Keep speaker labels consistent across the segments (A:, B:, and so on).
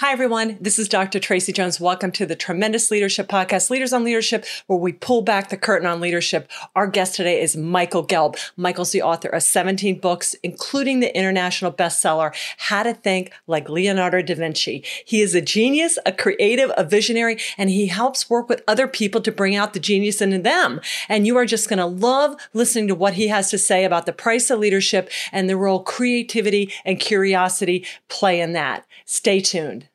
A: Hi, everyone. This is Dr. Tracy Jones. Welcome to the Tremendous Leadership Podcast, Leaders on Leadership, where we pull back the curtain on leadership. Our guest today is Michael Gelb. Michael's the author of 17 books, including the international bestseller, How to Think Like Leonardo da Vinci. He is a genius, a creative, a visionary, and he helps work with other people to bring out the genius in them. And you are just going to love listening to what he has to say about the price of leadership and the role creativity and curiosity play in that. Stay tuned.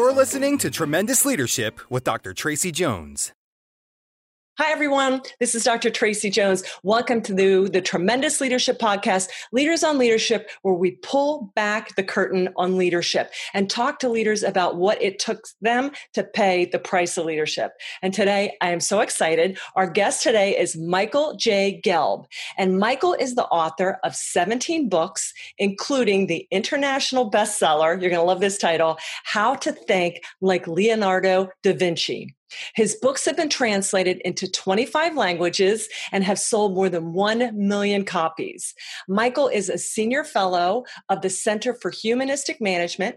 B: You're listening to Tremendous Leadership with Dr. Tracy Jones.
A: Hi, everyone. This is Dr. Tracy Jones. Welcome to the, the Tremendous Leadership Podcast, Leaders on Leadership, where we pull back the curtain on leadership and talk to leaders about what it took them to pay the price of leadership. And today, I am so excited. Our guest today is Michael J. Gelb. And Michael is the author of 17 books, including the international bestseller, you're going to love this title, How to Think Like Leonardo da Vinci. His books have been translated into 25 languages and have sold more than 1 million copies. Michael is a senior fellow of the Center for Humanistic Management,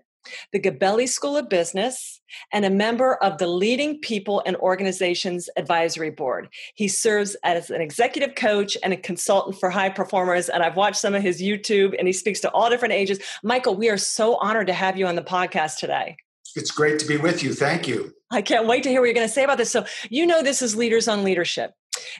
A: the Gabelli School of Business, and a member of the Leading People and Organizations Advisory Board. He serves as an executive coach and a consultant for high performers. And I've watched some of his YouTube and he speaks to all different ages. Michael, we are so honored to have you on the podcast today.
C: It's great to be with you. Thank you.
A: I can't wait to hear what you're going to say about this. So, you know, this is Leaders on Leadership.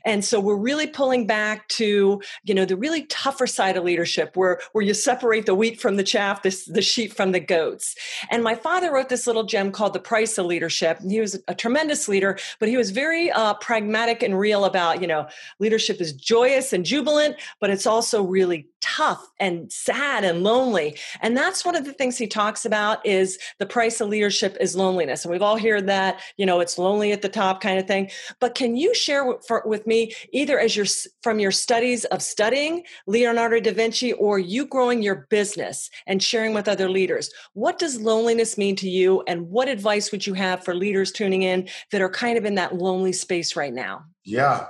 A: And so we're really pulling back to, you know, the really tougher side of leadership where, where you separate the wheat from the chaff, this, the sheep from the goats. And my father wrote this little gem called The Price of Leadership. He was a tremendous leader, but he was very uh, pragmatic and real about, you know, leadership is joyous and jubilant, but it's also really tough and sad and lonely. And that's one of the things he talks about is the price of leadership is loneliness. And we've all heard that, you know, it's lonely at the top kind of thing. But can you share for, with me either as your from your studies of studying Leonardo da Vinci or you growing your business and sharing with other leaders. What does loneliness mean to you and what advice would you have for leaders tuning in that are kind of in that lonely space right now?
C: Yeah.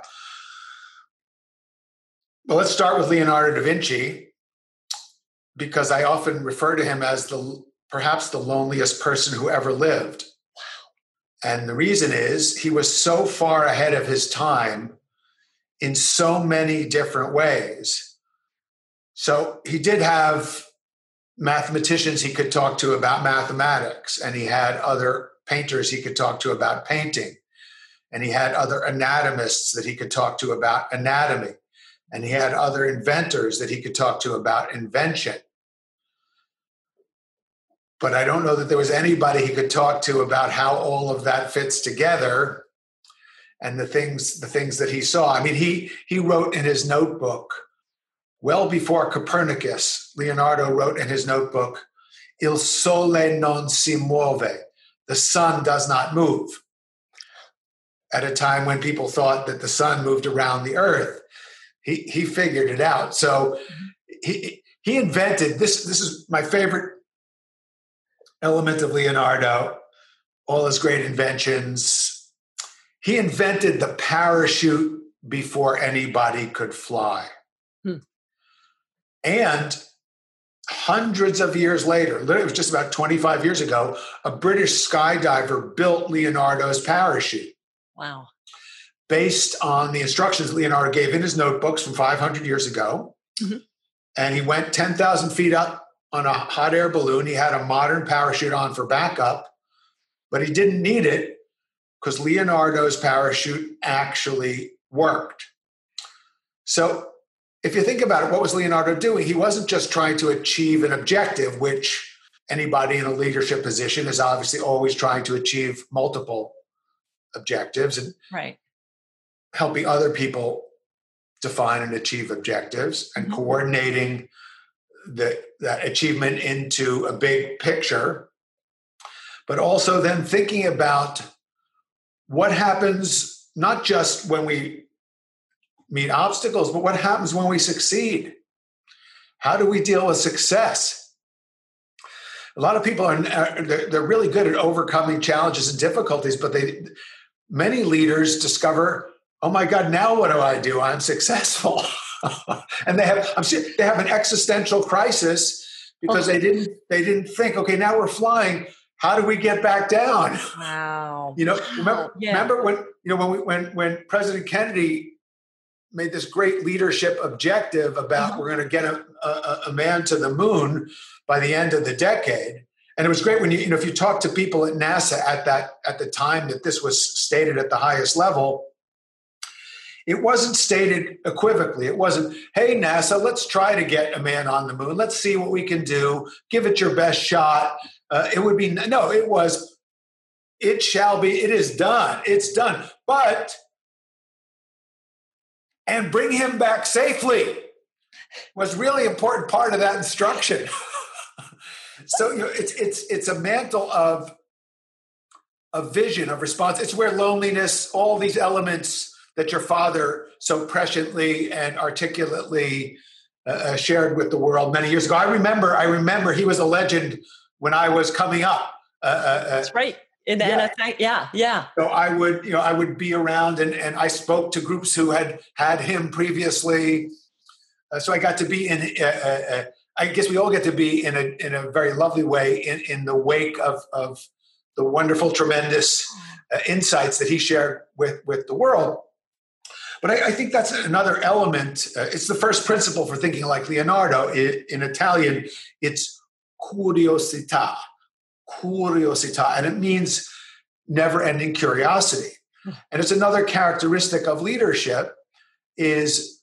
C: Well, let's start with Leonardo da Vinci because I often refer to him as the perhaps the loneliest person who ever lived. And the reason is he was so far ahead of his time in so many different ways. So he did have mathematicians he could talk to about mathematics, and he had other painters he could talk to about painting, and he had other anatomists that he could talk to about anatomy, and he had other inventors that he could talk to about invention but I don't know that there was anybody he could talk to about how all of that fits together and the things the things that he saw. I mean, he he wrote in his notebook well before Copernicus. Leonardo wrote in his notebook, "Il sole non si muove." The sun does not move. At a time when people thought that the sun moved around the earth, he he figured it out. So he he invented this. This is my favorite element of Leonardo, all his great inventions. He invented the parachute before anybody could fly. Hmm. And hundreds of years later, literally it was just about 25 years ago, a British skydiver built Leonardo's parachute.
A: Wow.
C: Based on the instructions Leonardo gave in his notebooks from 500 years ago. Mm-hmm. And he went 10,000 feet up on a hot air balloon. He had a modern parachute on for backup, but he didn't need it because Leonardo's parachute actually worked. So, if you think about it, what was Leonardo doing? He wasn't just trying to achieve an objective, which anybody in a leadership position is obviously always trying to achieve multiple objectives and
A: right.
C: Helping other people define and achieve objectives and mm-hmm. coordinating the, that achievement into a big picture, but also then thinking about what happens not just when we meet obstacles, but what happens when we succeed. How do we deal with success? A lot of people are they're really good at overcoming challenges and difficulties, but they many leaders discover, oh my God, now what do I do? I'm successful. and they have I'm sure they have an existential crisis because they didn't they didn't think okay now we're flying how do we get back down
A: wow
C: you know remember yeah. remember when you know when we, when when president kennedy made this great leadership objective about uh-huh. we're going to get a, a, a, man to the moon by the end of the decade and it was great when you you know if you talk to people at nasa at that at the time that this was stated at the highest level it wasn't stated equivocally. It wasn't, hey, NASA, let's try to get a man on the moon. Let's see what we can do. Give it your best shot. Uh, it would be, no, it was, it shall be, it is done. It's done. But, and bring him back safely was really important part of that instruction. so you know, it's it's it's a mantle of a vision of response. It's where loneliness, all these elements that your father so presciently and articulately uh, uh, shared with the world many years ago. I remember, I remember he was a legend when I was coming up.
A: Uh, uh, uh That's right. In the yeah. NSA, yeah, yeah.
C: So I would, you know, I would be around, and and I spoke to groups who had had him previously. Uh, so I got to be in. I guess we all get to be in a in a very lovely way in in the wake of of the wonderful, tremendous insights that he shared with with the world. But I, I think that's another element. Uh, it's the first principle for thinking like Leonardo. In, in Italian, it's curiosità, curiosità, and it means never-ending curiosity. Hmm. And it's another characteristic of leadership is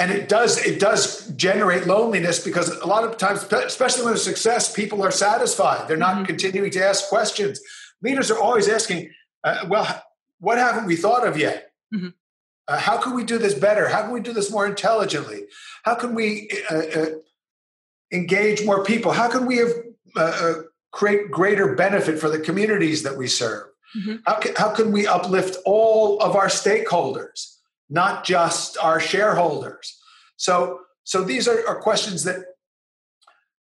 C: and it does it does generate loneliness because a lot of times especially when there's success people are satisfied they're not mm-hmm. continuing to ask questions leaders are always asking uh, well what haven't we thought of yet Mm-hmm. Uh, how can we do this better? How can we do this more intelligently? How can we uh, uh, engage more people? How can we have, uh, uh, create greater benefit for the communities that we serve? Mm-hmm. How, can, how can we uplift all of our stakeholders, not just our shareholders? So, so these are, are questions that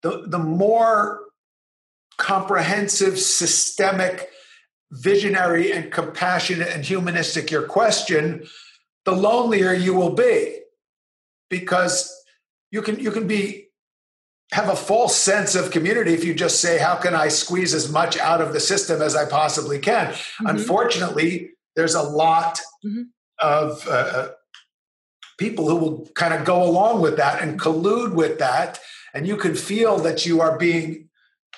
C: the, the more comprehensive, systemic visionary and compassionate and humanistic your question, the lonelier you will be because you can you can be have a false sense of community if you just say how can i squeeze as much out of the system as i possibly can mm-hmm. unfortunately there's a lot mm-hmm. of uh, uh people who will kind of go along with that and collude with that and you can feel that you are being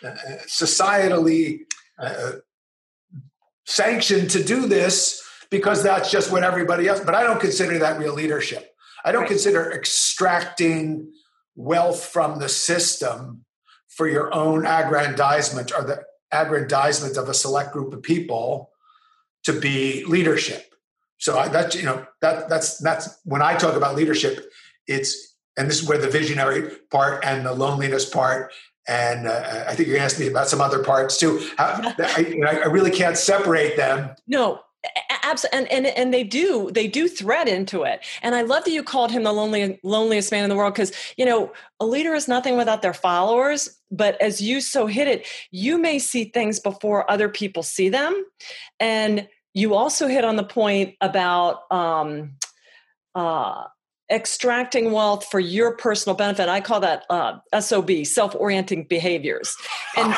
C: uh, uh societally uh, sanctioned to do this because that's just what everybody else but i don't consider that real leadership i don't right. consider extracting wealth from the system for your own aggrandizement or the aggrandizement of a select group of people to be leadership so I, that's you know that that's that's when i talk about leadership it's and this is where the visionary part and the loneliness part and uh, I think you're going to ask me about some other parts too. How, I, I, really can't separate them.
A: No, and, and and they do they do thread into it. And I love that you called him the lonely, loneliest man in the world because you know a leader is nothing without their followers. But as you so hit it, you may see things before other people see them, and you also hit on the point about. Um, uh, extracting wealth for your personal benefit. I call that uh, SOB, self-orienting behaviors. And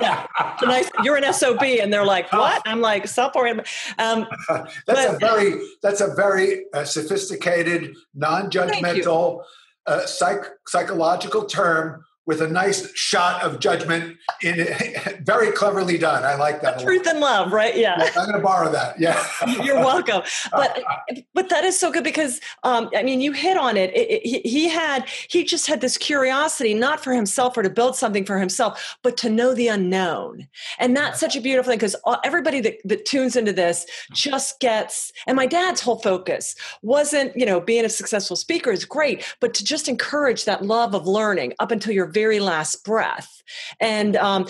A: yeah, nice, you're an SOB, and they're like, "What?" I'm like, "Self-oriented." Um,
C: that's but, a very that's a very uh, sophisticated, non-judgmental, uh, psych, psychological term with a nice shot of judgment in it. Very cleverly done. I like that.
A: Truth and love, right? Yeah.
C: I'm going to borrow that. Yeah.
A: You're welcome. But but that is so good because um, I mean, you hit on it. It, it. He had he just had this curiosity, not for himself or to build something for himself, but to know the unknown. And that's such a beautiful thing because everybody that, that tunes into this just gets. And my dad's whole focus wasn't, you know, being a successful speaker is great, but to just encourage that love of learning up until you're very last breath. And um,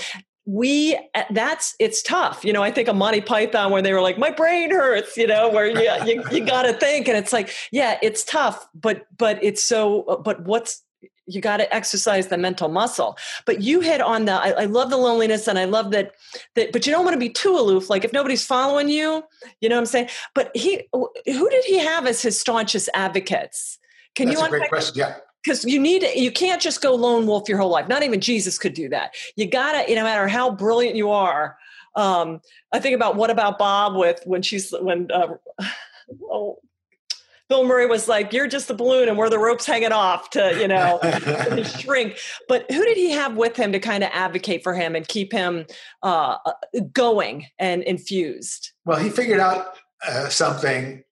A: we uh, that's it's tough you know i think of monty python where they were like my brain hurts you know where you, you, you got to think and it's like yeah it's tough but but it's so but what's you got to exercise the mental muscle but you hit on the I, I, love the loneliness and i love that that but you don't want to be too aloof like if nobody's following you you know what i'm saying but he who did he have as his staunchest advocates Can
C: That's
A: you
C: a great question. Yeah.
A: Because you need you can't just go lone wolf your whole life. Not even Jesus could do that. You gotta, you know, no matter how brilliant you are. Um, I think about what about Bob with when she's when uh, oh, Bill Murray was like, "You're just the balloon, and we're the ropes hanging off to you know shrink." But who did he have with him to kind of advocate for him and keep him uh, uh going and infused?
C: Well, he figured out uh, something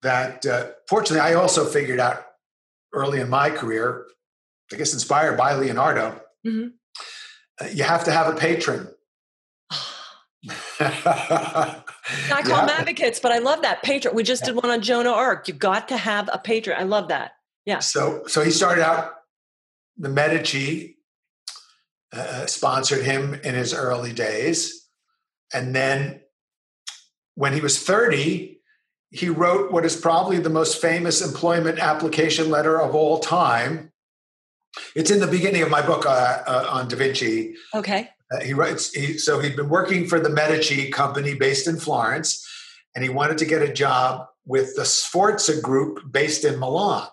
C: that, uh, fortunately, I also figured out early in my career. I guess inspired by Leonardo. Mm-hmm. Uh, you have to have a patron.
A: I call them advocates, but I love that patron. We just did one on Joan of Arc. You got to have a patron. I love that. Yeah.
C: So, so he started out. The Medici uh, sponsored him in his early days, and then when he was thirty, he wrote what is probably the most famous employment application letter of all time. It's in the beginning of my book uh, uh, on Da Vinci.
A: Okay.
C: Uh, he writes, he, so he'd been working for the Medici company based in Florence, and he wanted to get a job with the Sforza group based in Milan.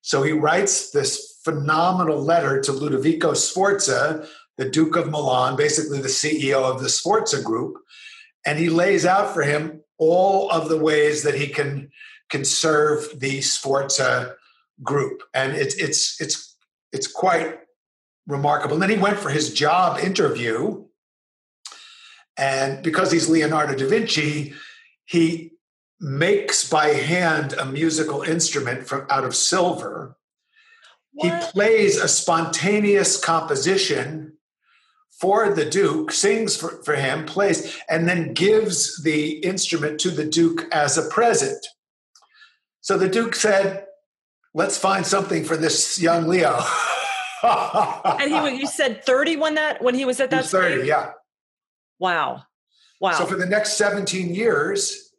C: So he writes this phenomenal letter to Ludovico Sforza, the Duke of Milan, basically the CEO of the Sforza group, and he lays out for him all of the ways that he can can serve the Sforza uh, group, and it's it's it's it's quite remarkable. And then he went for his job interview. And because he's Leonardo da Vinci, he makes by hand a musical instrument from out of silver. What? He plays a spontaneous composition for the Duke, sings for, for him, plays, and then gives the instrument to the Duke as a present. So the Duke said, Let's find something for this young Leo.
A: and he you said 30 when that when he was at that
C: was 30 stage? yeah
A: wow wow
C: so for the next 17 years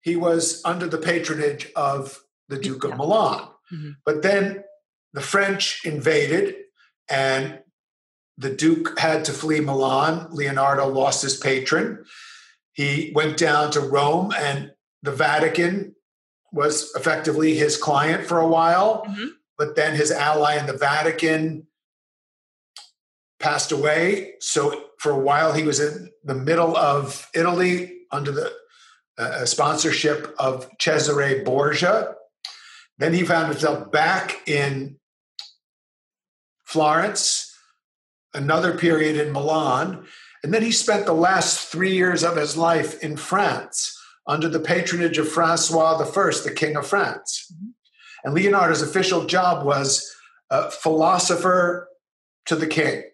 C: he was under the patronage of the duke of yeah. milan mm-hmm. but then the french invaded and the duke had to flee milan. Leonardo lost his patron. He went down to rome and the vatican was effectively his client for a while. Mm-hmm. But then his ally in the Vatican passed away. So for a while, he was in the middle of Italy under the uh, sponsorship of Cesare Borgia. Then he found himself back in Florence, another period in Milan. And then he spent the last three years of his life in France under the patronage of Francois I, the King of France. Mm-hmm. And Leonardo's official job was a philosopher to the king,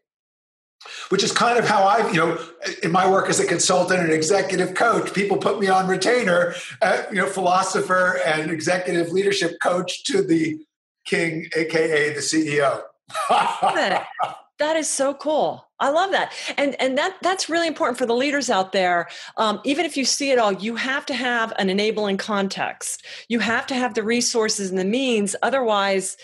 C: which is kind of how I, you know, in my work as a consultant and executive coach, people put me on retainer, uh, you know, philosopher and executive leadership coach to the king, AKA the CEO.
A: that is so cool. I love that, and and that that's really important for the leaders out there. Um, even if you see it all, you have to have an enabling context. You have to have the resources and the means. Otherwise,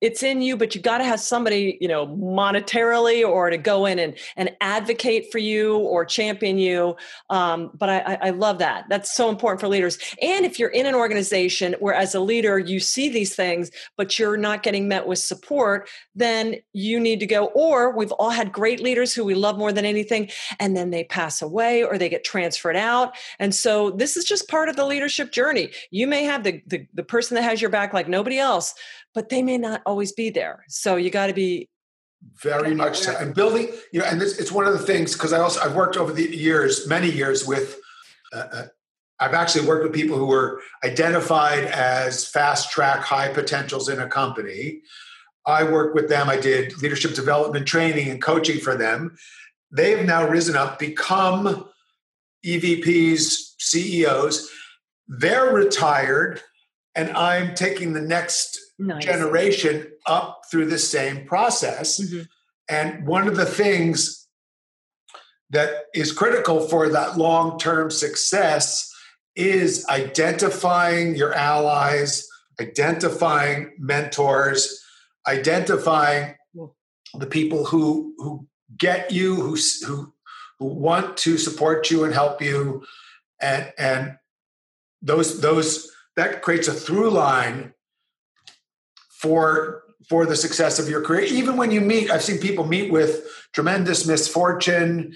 A: it's in you but you got to have somebody you know monetarily or to go in and, and advocate for you or champion you. Um, but I, I love that. That's so important for leaders. And if you're in an organization where as a leader you see these things but you're not getting met with support then you need to go. Or we've all had great leaders who we love more than anything and then they pass away or they get transferred out. And so this is just part of the leadership journey. You may have the, the, the person that has your back like nobody else but they may not always be there. So you got to be
C: very much so. And building, you know, and this, it's one of the things because I also I've worked over the years, many years with. Uh, uh, I've actually worked with people who were identified as fast track high potentials in a company. I worked with them. I did leadership development training and coaching for them. They have now risen up, become EVPs, CEOs. They're retired, and I'm taking the next nice. generation up through the same process. Mm-hmm. And one of the things that is critical for that long term success is identifying your allies, identifying mentors, identifying the people who who get you, who who who want to support you and help you, and and those those that creates a through line for for the success of your career. Even when you meet, I've seen people meet with tremendous misfortune,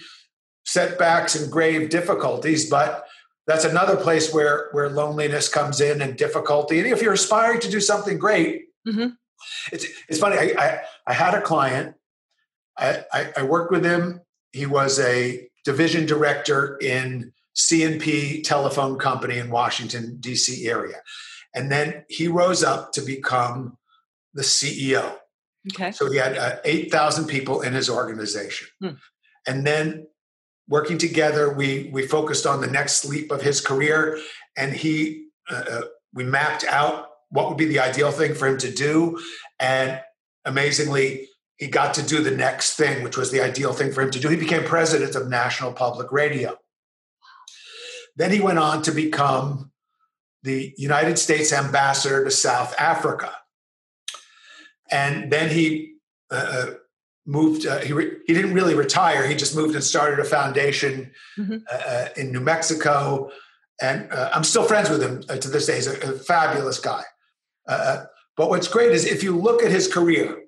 C: setbacks, and grave difficulties, but that's another place where where loneliness comes in and difficulty. And if you're aspiring to do something great, mm-hmm. it's it's funny. I, I, I had a client. I, I, I worked with him. He was a division director in C&P telephone company in Washington D.C. area, and then he rose up to become the CEO.
A: Okay.
C: So he had uh, eight thousand people in his organization, hmm. and then working together, we we focused on the next leap of his career, and he uh, uh, we mapped out what would be the ideal thing for him to do, and amazingly, he got to do the next thing, which was the ideal thing for him to do. He became president of National Public Radio. Then he went on to become the United States ambassador to South Africa, and then he uh, uh moved. Uh, he re- he didn't really retire. He just moved and started a foundation mm-hmm. Uh, uh, in New Mexico, and uh, I'm still friends with him uh, to this day. He's a, a fabulous guy. Uh, but what's great is if you look at his career,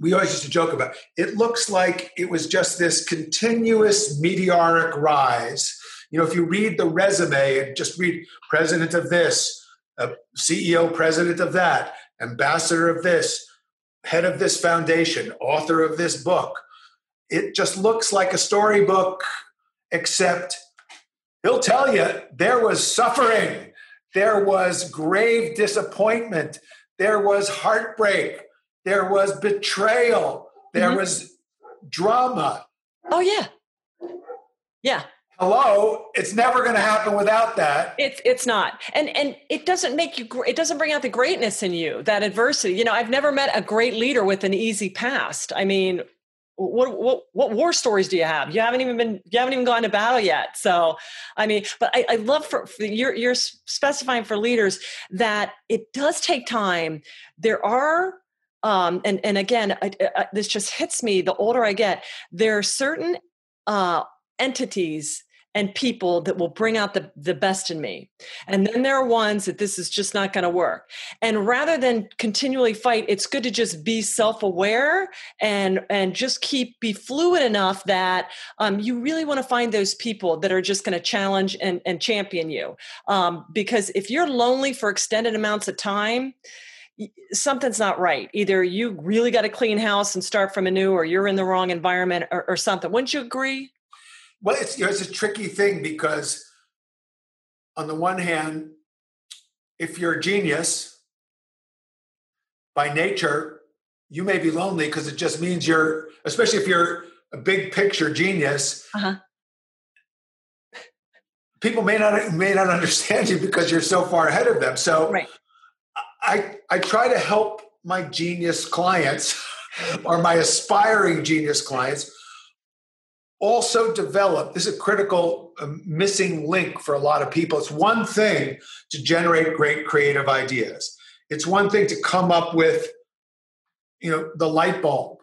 C: we always used to joke about. It looks like it was just this continuous meteoric rise. You know, if you read the resume and just read president of this, CEO, president of that, ambassador of this, head of this foundation, author of this book. It just looks like a storybook, except he'll tell you there was suffering, there was grave disappointment, there was heartbreak, there was betrayal, there mm-hmm. was drama.
A: Oh, yeah. Yeah
C: hello? It's never going to happen without that.
A: It's it's not. And and it doesn't make you it doesn't bring out the greatness in you that adversity. You know i've never met a great leader with an easy past. I mean what what what war stories do you have? You haven't even been you haven't even gone to battle yet. So i mean but i, I love for, for you're you're specifying for leaders that it does take time. There are um, and and again I, I, this just hits me the older i get. There are certain uh, entities and people that will bring out the, the best in me. And then there are ones that this is just not going to work. And rather than continually fight, it's good to just be self-aware and and just keep be fluid enough that um, you really want to find those people that are just going to challenge and, and champion you. Um, because if you're lonely for extended amounts of time, something's not right. Either you really got to clean house and start from anew, or you're in the wrong environment, or, or something. Wouldn't you agree?
C: Well, it's, you know, it's a tricky thing because, on the one hand, if you're a genius by nature, you may be lonely because it just means you're, especially if you're a big picture genius. Uh-huh. People may not may not understand you because you're so far ahead of them. So, right. I I try to help my genius clients or my aspiring genius clients also develop this is a critical um, missing link for a lot of people. It's one thing to generate great creative ideas. It's one thing to come up with you know the light bulb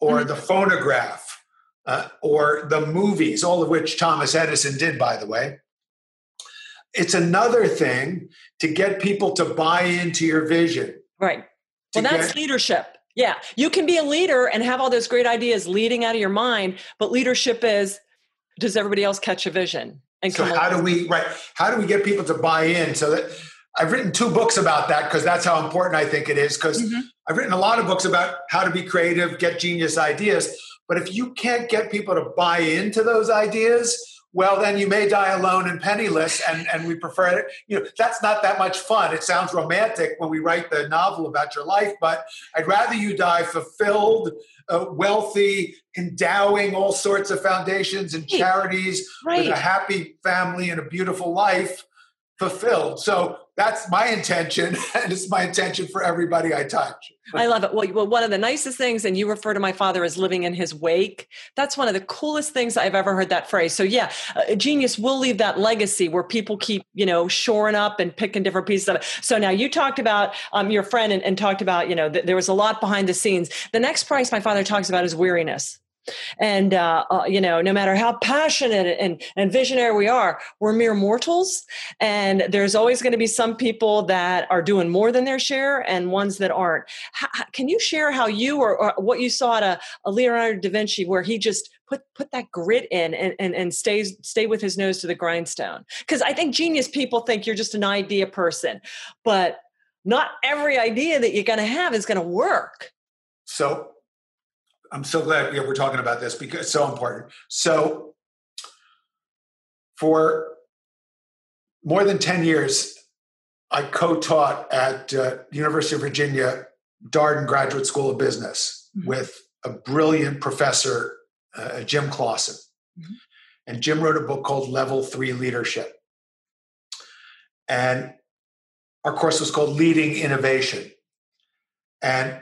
C: or mm-hmm. the phonograph uh, or the movies all of which thomas edison did by the way. It's another thing to get people to buy into your vision.
A: Right. Well that's get, leadership yeah, you can be a leader and have all those great ideas leading out of your mind, but leadership is does everybody else catch a vision?
C: And so how do we right? How do we get people to buy in so that I've written two books about that because that's how important I think it is. Because mm-hmm. I've written a lot of books about how to be creative, get genius ideas. But if you can't get people to buy into those ideas, well, then you may die alone and penniless, and, and we prefer it. You know, that's not that much fun. It sounds romantic when we write the novel about your life, but I'd rather you die fulfilled, uh, wealthy, endowing all sorts of foundations and charities right. with a happy family and a beautiful life fulfilled. So that's my intention, and it's my intention for everybody I touch.
A: I love it. Well, one of the nicest things, and you refer to my father as living in his wake. That's one of the coolest things I've ever heard that phrase. So, yeah, a genius will leave that legacy where people keep, you know, shoring up and picking different pieces of it. So now you talked about um, your friend and, and, talked about, you know, th- there was a lot behind the scenes. The next price my father talks about is weariness and uh, uh, you know no matter how passionate and, and visionary we are we're mere mortals. And there's always going to be some people that are doing more than their share and ones that aren't. How, can you share how you or, or, what you saw at a, a leonardo da vinci where he just put put that grit in and and, and stays stay with his nose to the grindstone? Because i think genius people think you're just an idea person but not every idea that you're going to have is going to work.
C: So I'm so glad we're talking about this because it's so important. So, for more than 10 years, I co taught at uh, University of Virginia Darden Graduate School of Business mm-hmm. with a brilliant professor, uh, Jim Clawson. Mm-hmm. And Jim wrote a book called Level Three Leadership. And our course was called Leading Innovation. And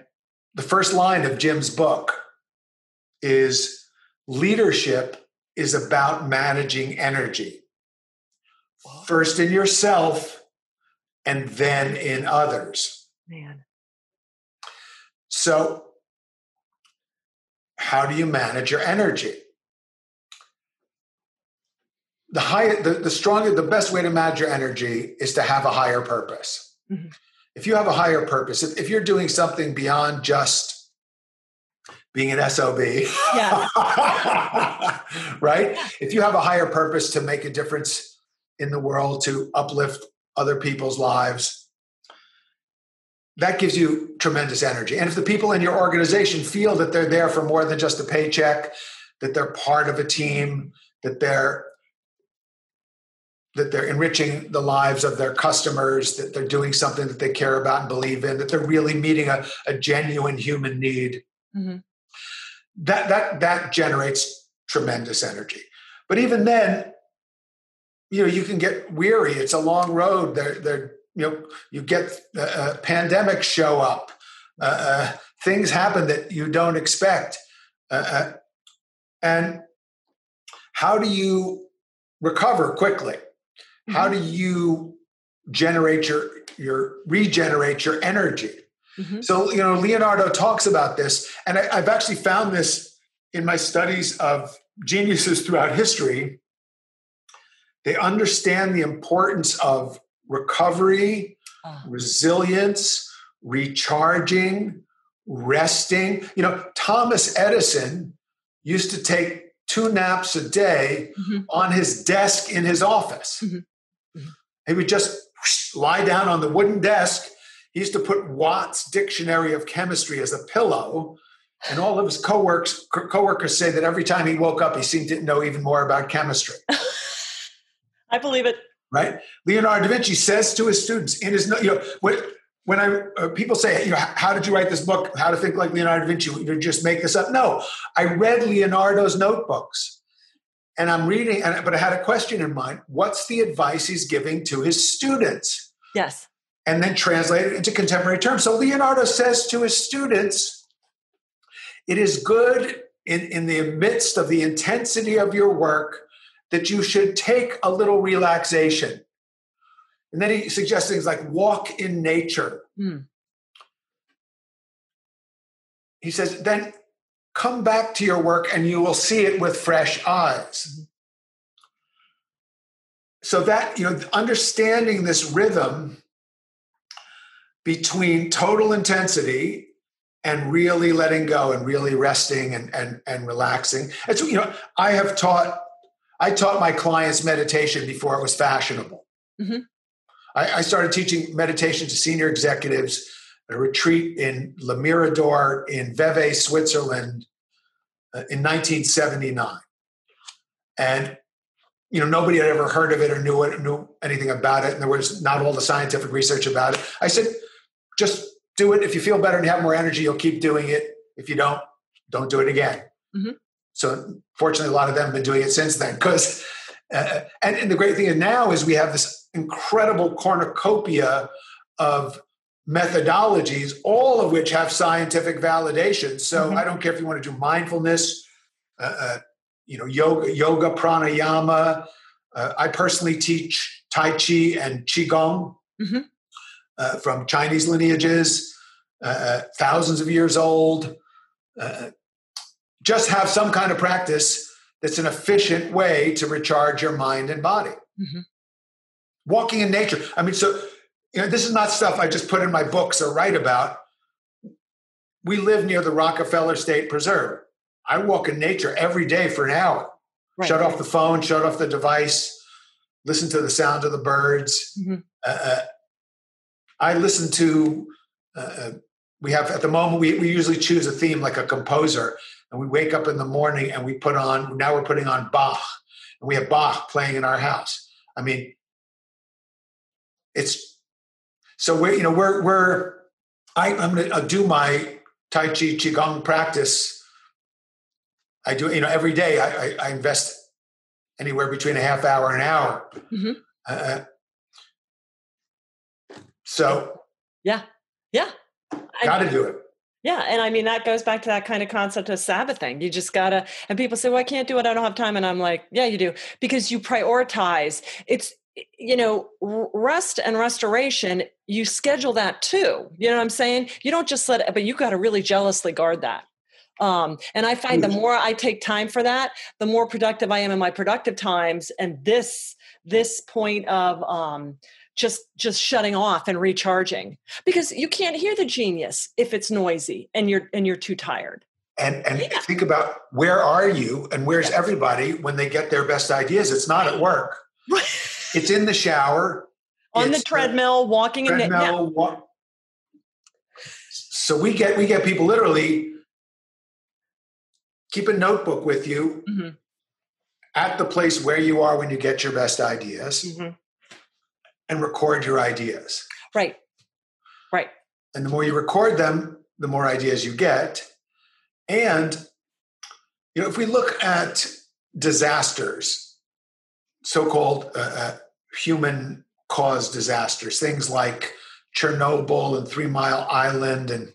C: the first line of Jim's book is leadership is about managing energy. First in yourself and then in others.
A: Man.
C: So, how do you manage your energy? The higher, the, the stronger, the best way to manage your energy is to have a higher purpose. Mm-hmm. If you have a higher purpose, if, if you're doing something beyond just being an SOB. Yeah. right? If you have a higher purpose to make a difference in the world, to uplift other people's lives, that gives you tremendous energy. And if the people in your organization feel that they're there for more than just a paycheck, that they're part of a team, that they're that they're enriching the lives of their customers, that they're doing something that they care about and believe in, that they're really meeting a, a genuine human need. Mm-hmm that that that generates tremendous energy. But even then, you know, you can get weary. It's a long road. There, there, you know, you get uh, uh, pandemics show up. Uh, uh, things happen that you don't expect, uh, uh, and how do you recover quickly? Mm-hmm. How do you generate your your regenerate your energy? Mm-hmm. So, you know, Leonardo talks about this, and I, I've actually found this in my studies of geniuses throughout history. They understand the importance of recovery, uh. resilience, recharging, resting. You know, Thomas Edison used to take two naps a day mm-hmm. on his desk in his office. Mm-hmm. mm-hmm. He would just lie down on the wooden desk he used to put Watt's Dictionary of Chemistry as a pillow. And all of his co-workers, co-workers say that every time he woke up, he seemed to know even more about chemistry.
A: I believe it.
C: Right? Leonardo da Vinci says to his students in his, you know, when, when I uh, people say, you know, how did you write this book? How to think like Leonardo da Vinci? You just make this up? No, I read Leonardo's notebooks, and I'm reading. And but I had a question in mind. What's the advice he's giving to his students?
A: Yes
C: and then translate it into contemporary terms. So Leonardo says to his students, it is good in, in the midst of the intensity of your work that you should take a little relaxation. And then he suggests things like walk in nature. Mm. He says, then come back to your work and you will see it with fresh eyes. Mm-hmm. So that, you know, understanding this rhythm between total intensity and really letting go and really resting and and, and relaxing. It's you know, I have taught I taught my clients meditation before it was fashionable. Mm-hmm. I, I, started teaching meditation to senior executives at a retreat in Le Mirador in Vevey, Switzerland uh, in 1979. And you know, nobody had ever heard of it or knew it, knew anything about it, and there was not all the scientific research about it. I said, just do it. If you feel better and you have more energy, you'll keep doing it. If you don't, don't do it again. Mm-hmm. So fortunately, a lot of them have been doing it since then. Because uh, and, and the great thing now is we have this incredible cornucopia of methodologies, all of which have scientific validation. So mm-hmm. I don't care if you want to do mindfulness, uh, uh, you know, yoga, yoga pranayama. Uh, I personally teach Tai Chi and Qigong. Mm-hmm uh, from Chinese lineages, uh, thousands of years old. Uh, just have some kind of practice that's an efficient way to recharge your mind and body. Mm-hmm. Walking in nature. I mean, so you know, this is not stuff I just put in my books or write about. We live near the Rockefeller State Preserve. I walk in nature every day for an hour. Right. Shut off the phone, shut off the device, listen to the sound of the birds. Mm-hmm. Uh, uh I listen to, uh, uh, we have at the moment, we, we usually choose a theme like a composer, and we wake up in the morning and we put on, now we're putting on Bach, and we have Bach playing in our house. I mean, it's so we're, you know, we're, we're, I, I'm going to do my Tai Chi Qigong practice I do, you know, every day I, I, I invest anywhere between a half hour and an hour. Mm-hmm. Uh, so,
A: yeah, yeah,
C: got to do it.
A: Yeah, and I mean that goes back to that kind of concept of Sabbathing. You just gotta, and people say, "Well, I can't do it. I don't have time." And I'm like, "Yeah, you do," because you prioritize. It's you know rest and restoration you schedule that too you know what i'm saying you don't just let it but you got to really jealously guard that um, and I find the more I take time for that, the more productive I am in my productive times. And this this point of um, just just shutting off and recharging because you can't hear the genius if it's noisy and you're and you're too tired.
C: And and yeah. think about where are you and where's everybody when they get their best ideas? It's not at work. it's in the shower.
A: On the treadmill, the walking treadmill, in the yeah. walk.
C: So we get we get people literally keep a notebook with you mm-hmm. at the place where you are when you get your best ideas mm-hmm. And record your ideas.
A: Right. Right.
C: And the more you record them, the more ideas you get. And, you know, if we look at disasters, so called uh, uh, human caused disasters, things like Chernobyl and Three Mile Island and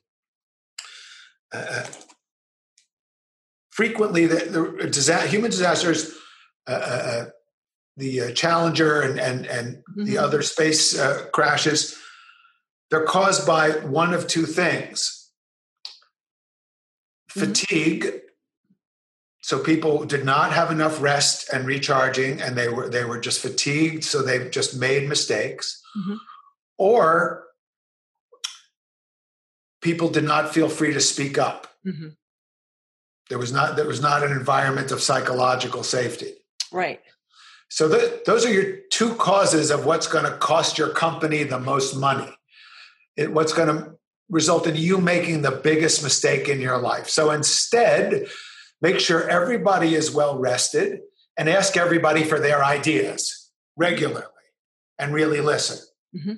C: uh, uh frequently the, the disaster, human disasters, uh, uh, uh, the uh, Challenger and and and mm-hmm. the other space uh, crashes, they're caused by one of two things: mm-hmm. fatigue. So people did not have enough rest and recharging, and they were they were just fatigued, so they just made mistakes, mm-hmm. or people did not feel free to speak up. Mm-hmm. There was not there was not an environment of psychological safety.
A: Right.
C: So the, those are your two causes of what's going to cost your company the most money. It, what's going to result in you making the biggest mistake in your life. So instead, make sure everybody is well rested and ask everybody for their ideas regularly and really listen. Mm-hmm.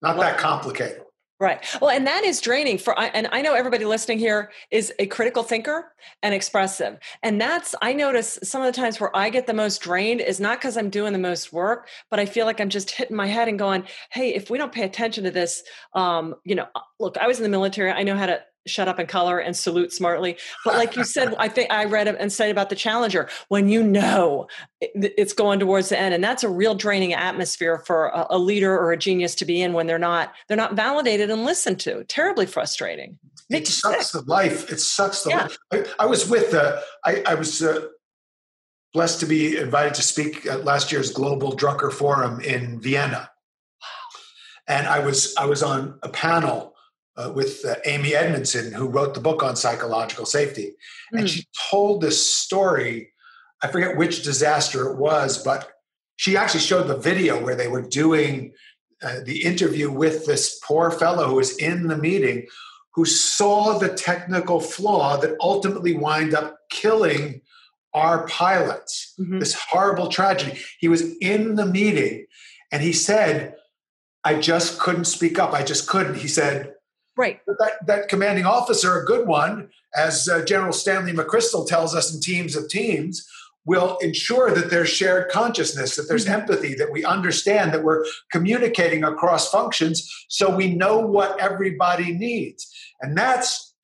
C: Not that complicated.
A: Right. Well, and that is draining for, and I know everybody listening here is a critical thinker and expressive. And that's, I notice some of the times where I get the most drained is not because I'm doing the most work, but I feel like I'm just hitting my head and going, hey, if we don't pay attention to this, um, you know, look, I was in the military. I know how to shut up and color and salute smartly. But like you said, I think I read and said about the challenger when you know it's going towards the end, and that's a real draining atmosphere for a, a leader or a genius to be in when they're not they're not validated and listened to. Terribly frustrating.
C: It sucks the life. It sucks the yeah. life. I, I, was with uh, I, I was. Uh, blessed to be invited to speak at last year's Global Drucker Forum in Vienna. And I was I was on a panel uh, with uh, Amy Edmondson, who wrote the book on psychological safety. Mm. And hmm. she told this story. I forget which disaster it was, but she actually showed the video where they were doing uh, the interview with this poor fellow who was in the meeting who saw the technical flaw that ultimately wind up killing our pilots mm-hmm. this horrible tragedy he was in the meeting and he said i just couldn't speak up i just couldn't he said
A: Right.
C: That, that commanding officer, a good one, as uh, General Stanley McChrystal tells us in Teams of Teams, will ensure that there's shared consciousness, that there's mm-hmm. empathy, that we understand that we're communicating across functions so we know what everybody needs. And that's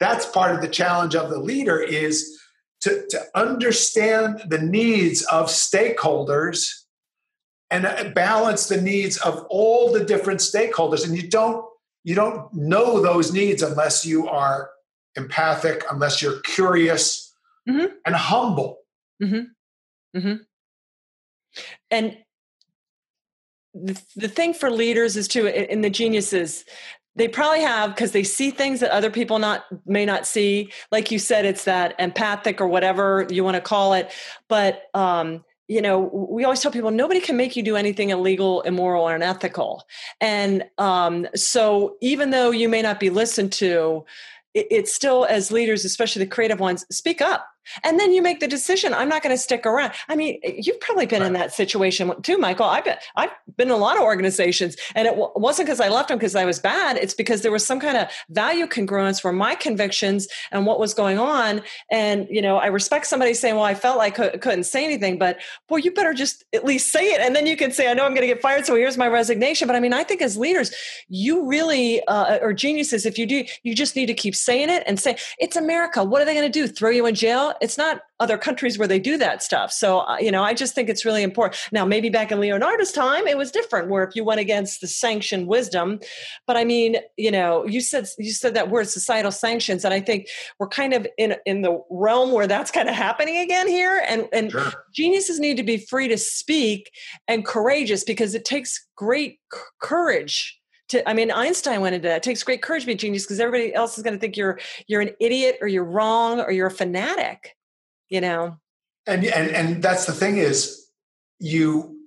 C: that's part of the challenge of the leader is to, to understand the needs of stakeholders and uh, balance the needs of all the different stakeholders. And you don't you don't know those needs unless you are empathic, unless you're curious
A: Mhm.
C: and humble.
A: Mm-hmm. Mm-hmm. And the, the thing for leaders is too in in the geniuses they probably have because they see things that other people not may not see like you said it's that empathic or whatever you want to call it but um you know we always tell people nobody can make you do anything illegal immoral or unethical. And um so even though you may not be listened to it's still as leaders especially the creative ones speak up and then you make the decision i'm not going to stick around. I mean you've probably been in that situation too michael. I've been i've been in a lot of organizations and it w- wasn't because i left them because i was bad. It's because there was some kind of value congruence for my convictions and what was going on and you know i respect somebody saying well i felt like I couldn't say anything but boy you better just at least say it and then you can say i know i'm going to get fired so here's my resignation but i mean i think as leaders you really uh, or geniuses if you do you just need to keep saying it and say it's america. What are they going to do? Throw you in jail it's not other countries where they do that stuff. So, uh, you know, I just think it's really important. Now, maybe back in Leonardo's time, it was different, where if you went against the sanctioned wisdom, but I mean, you know, you said you said that word societal sanctions, and I think we're kind of in in the realm where that's kind of happening again here, and and
C: Sure.
A: geniuses need to be free to speak and courageous because it takes great c- courage to i mean einstein went into that. It takes great courage to be a genius because everybody else is going to think you're you're an idiot or you're wrong or you're a fanatic you know?
C: And and and that's the thing is you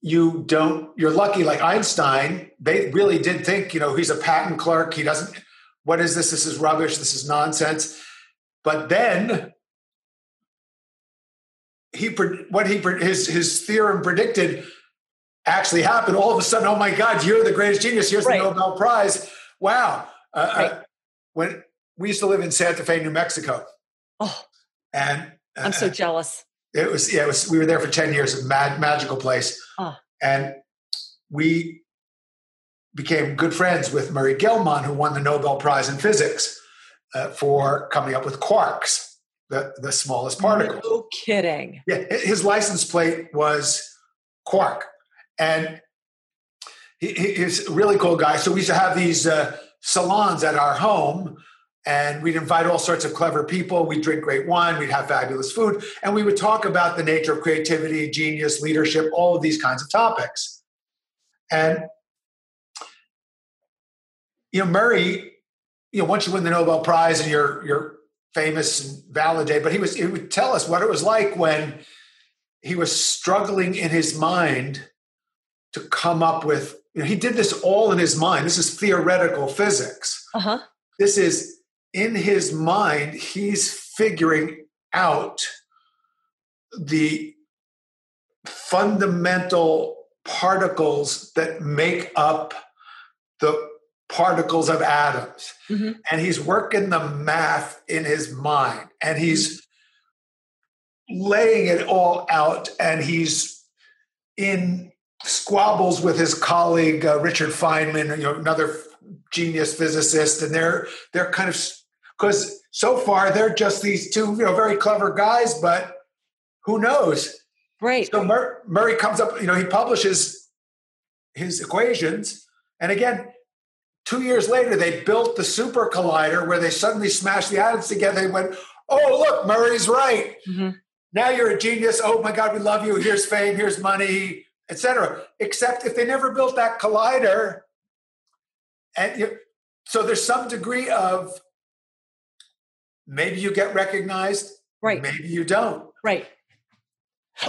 C: you don't you're lucky like einstein they really did think you know he's a patent clerk he doesn't what is this? This is rubbish this is nonsense. But then he what he his his theorem predicted actually happened all of a sudden oh my god you're the greatest genius here's
A: Right.
C: the nobel prize wow uh,
A: Right.
C: uh, when we used to live in santa fe new mexico
A: oh
C: and
A: i'm so jealous
C: it was yeah. It was. We were there for ten years. A mad, magical place,
A: Oh.
C: and we became good friends with Murray Gell-Mann, who won the Nobel Prize in physics uh, for coming up with quarks, the the smallest particle.
A: no kidding
C: Yeah, his license plate was quark, and he, he- he's a really cool guy. So we used to have these uh, salons at our home, and we'd invite all sorts of clever people. We'd drink great wine. We'd have fabulous food, and we would talk about the nature of creativity, genius, leadership, all of these kinds of topics. And you know, Murray, you know, once you win the Nobel Prize and you're you're famous and validated, but he was he would tell us what it was like when he was struggling in his mind to come up with you know, he did this all in his mind. This is theoretical physics.
A: uh-huh
C: This is in his mind, he's figuring out the fundamental particles that make up the particles of atoms.
A: Mhm.
C: And he's working the math in his mind and he's laying it all out and he's in squabbles with his colleague uh, Richard Feynman, you know, another genius physicist, and they're they're kind of because so far they're just these two, you know, very clever guys, but who knows?
A: right
C: So Mur- Murray comes up, you know, he publishes his equations, and again, two years later, they built the super collider where they suddenly smashed the atoms together. They went, "Oh, look, Murray's right.
A: Mhm.
C: Now you're a genius. Oh my God, we love you. Here's fame. Here's money, etc." Except if they never built that collider, and you, so there's some degree of maybe you get recognized,
A: right
C: maybe you don't.
A: Right.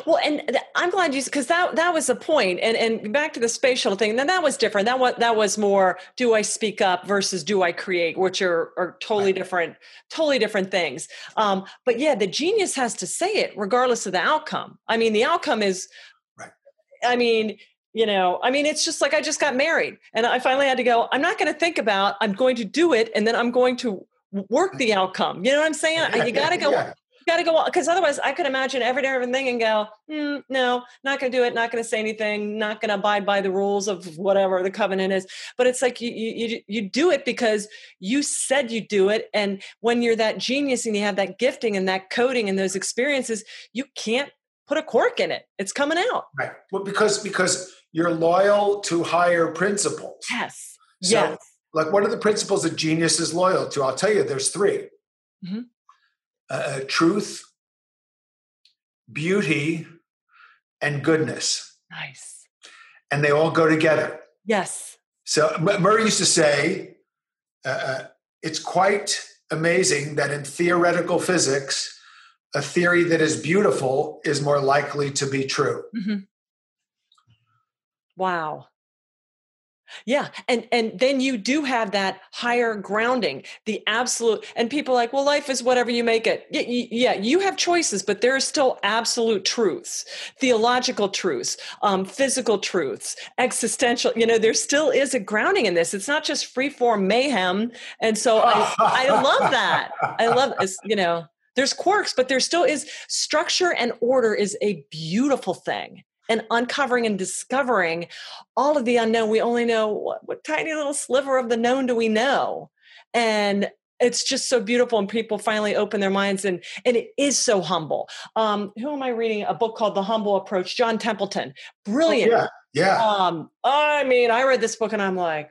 A: Well, and th- I'm glad you because that that was the point. And and back to the space shuttle thing. Then that was different. That was that was more do I speak up versus do I create, which are are totally
C: Right.
A: different, totally different things. Um, but yeah, the genius has to say it regardless of the outcome. I mean, the outcome is. I mean. You know, I mean, it's just like I just got married and I finally had to go, I'm not going to think about, I'm going to do it and then I'm going to work the outcome. You know what I'm saying? You got to go,
C: Yeah.
A: got to go because otherwise I could imagine every day everything and go, mm, no, not going to do it, not going to say anything, not going to abide by the rules of whatever the covenant is. But it's like you, you you you do it because you said you do it, and when you're that genius and you have that gifting and that coding and those experiences, you can't put a cork in it. It's coming out.
C: Right. Well, because because you're loyal to higher principles.
A: Yes.
C: So,
A: yes.
C: like what are the principles that genius is loyal to? I'll tell you, there's 3
A: Mhm.
C: Uh, truth, beauty, and goodness,
A: Nice.
C: and they all go together.
A: Yes.
C: So Murray used to say, uh, uh, it's quite amazing that in theoretical physics, a theory that is beautiful is more likely to be true.
A: Mhm. Wow. Yeah, and and then you do have that higher grounding, the absolute. And people like, well, life is whatever you make it. Yeah, yeah, you have choices, but there are still absolute truths, theological truths, um, physical truths, existential. You know, there still is a grounding in this. It's not just free form mayhem. And so I, I love that. I love this. you know, there's quirks, but there still is structure and order is a beautiful thing. And uncovering and discovering all of the unknown. We only know what, what tiny little sliver of the known do we know. And it's just so beautiful and people finally open their minds and and it is so humble um who am i reading a book called the humble approach john templeton brilliant
C: yeah, yeah.
A: um i mean i read this book and i'm like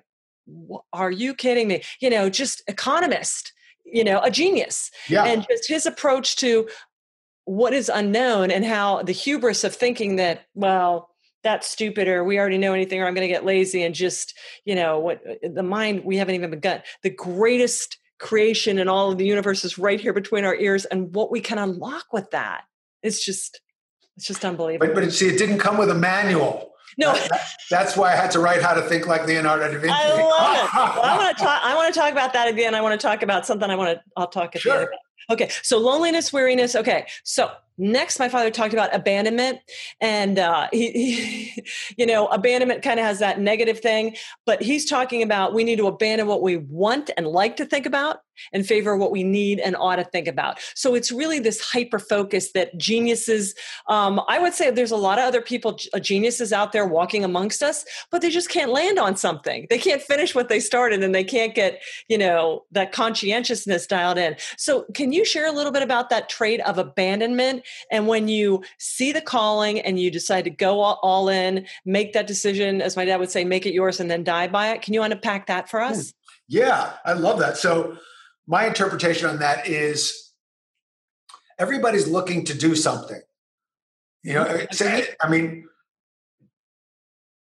A: are you kidding me you know just economist you know a genius
C: yeah.
A: and just his approach to what is unknown and how the hubris of thinking that well that's stupid or we already know anything or i'm going to get lazy and just you know what uh, the mind we haven't even begun the greatest creation in all of the universe is right here between our ears and what we can unlock with that it's just it's just unbelievable
C: but, but see, it didn't come with a manual.
A: No
C: That- that- that's why I had to write How to Think Like Leonardo da Vinci.
A: I love it. Well, I want to talk. I want to talk about that again. I want to talk about something. I want to. I'll talk at the end.
C: Sure.
A: Okay. So loneliness, weariness. Okay. So next, my father talked about abandonment, and uh, he, he, you know, abandonment kind of has that negative thing, but he's talking about we need to abandon what we want and like to think about in favor of what we need and ought to think about. So it's really this hyper focus that geniuses. Um, I would say there's a lot of other people, geniuses out there walking amongst us, but they just can't land on something. They can't finish what they started, and they can't get you know that conscientiousness dialed in. So can you share a little bit about that trait of abandonment and when you see the calling and you decide to go all, all in, make that decision, as my dad would say, make it yours, and then die by it? Can you unpack that for us? Hmm.
C: Yeah, I love that. So, my interpretation on that is everybody's looking to do something. You know, mm-hmm.
A: Okay.
C: say, I mean,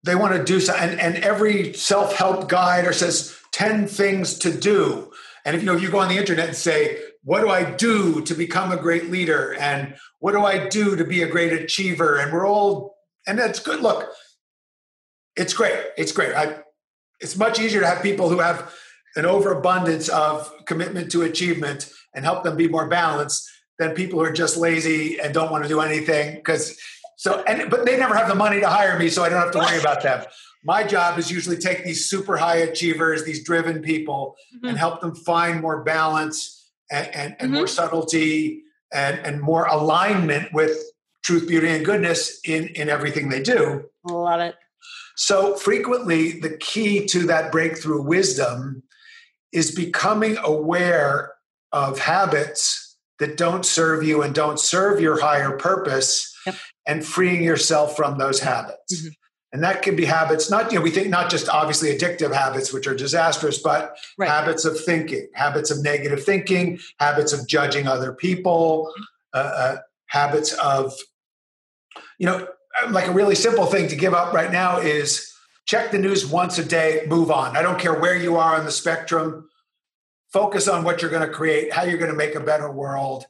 C: they want to do something, and, and every self help guide or says 10 things to do. And if you know, if you go on the internet and say, what do I do to become a great leader? And what do I do to be a great achiever? And we're all, and that's good. Look, it's great. It's great. I, it's much easier to have people who have an overabundance of commitment to achievement and help them be more balanced than people who are just lazy and don't want to do anything because so and but they never have the money to hire me so i don't have to worry about them my job is usually take these super high achievers these driven people
A: Mm-hmm.
C: and help them find more balance and, and, and more subtlety and, and more alignment with truth beauty and goodness in in everything they do
A: Love it.
C: so frequently, the key to that breakthrough wisdom is becoming aware of habits that don't serve you and don't serve your higher purpose
A: Yep.
C: and freeing yourself from those habits.
A: Mhm.
C: And that can be habits, not, you know, we think not just obviously addictive habits, which are disastrous, but
A: Right.
C: habits of thinking, habits of negative thinking, habits of judging other people, uh, uh, habits of, you know, like a really simple thing to give up right now is check the news once a day, move on. I don't care where you are on the spectrum. Focus on what you're going to create, how you're going to make a better world.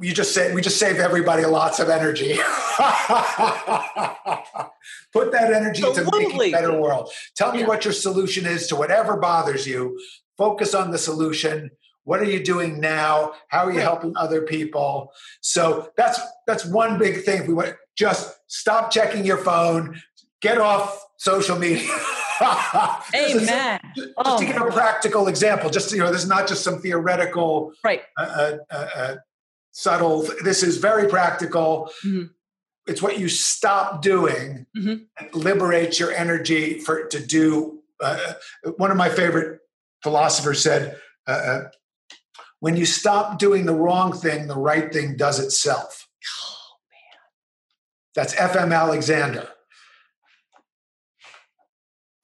C: You just say we just save everybody lots of energy. Put that energy to make
A: Absolutely.
C: a better world. Tell me
A: Yeah.
C: what your solution is to whatever bothers you. Focus on the solution. What are you doing now? How are you
A: Right.
C: helping other people? So that's that's one big thing. If we want just stop checking your phone, get off social media.
A: Amen.
C: Just
A: Oh
C: to give a practical example, just you know, this is not just some theoretical,
A: Right.
C: uh, uh, uh, uh, subtle. This is very practical.
A: Mhm.
C: It's what you stop doing
A: Mhm.
C: and liberates your energy for to do. Uh, one of my favorite philosophers said, uh, uh, "When you stop doing the wrong thing, the right thing does itself."
A: Oh, man,
C: That's F.M. Alexander.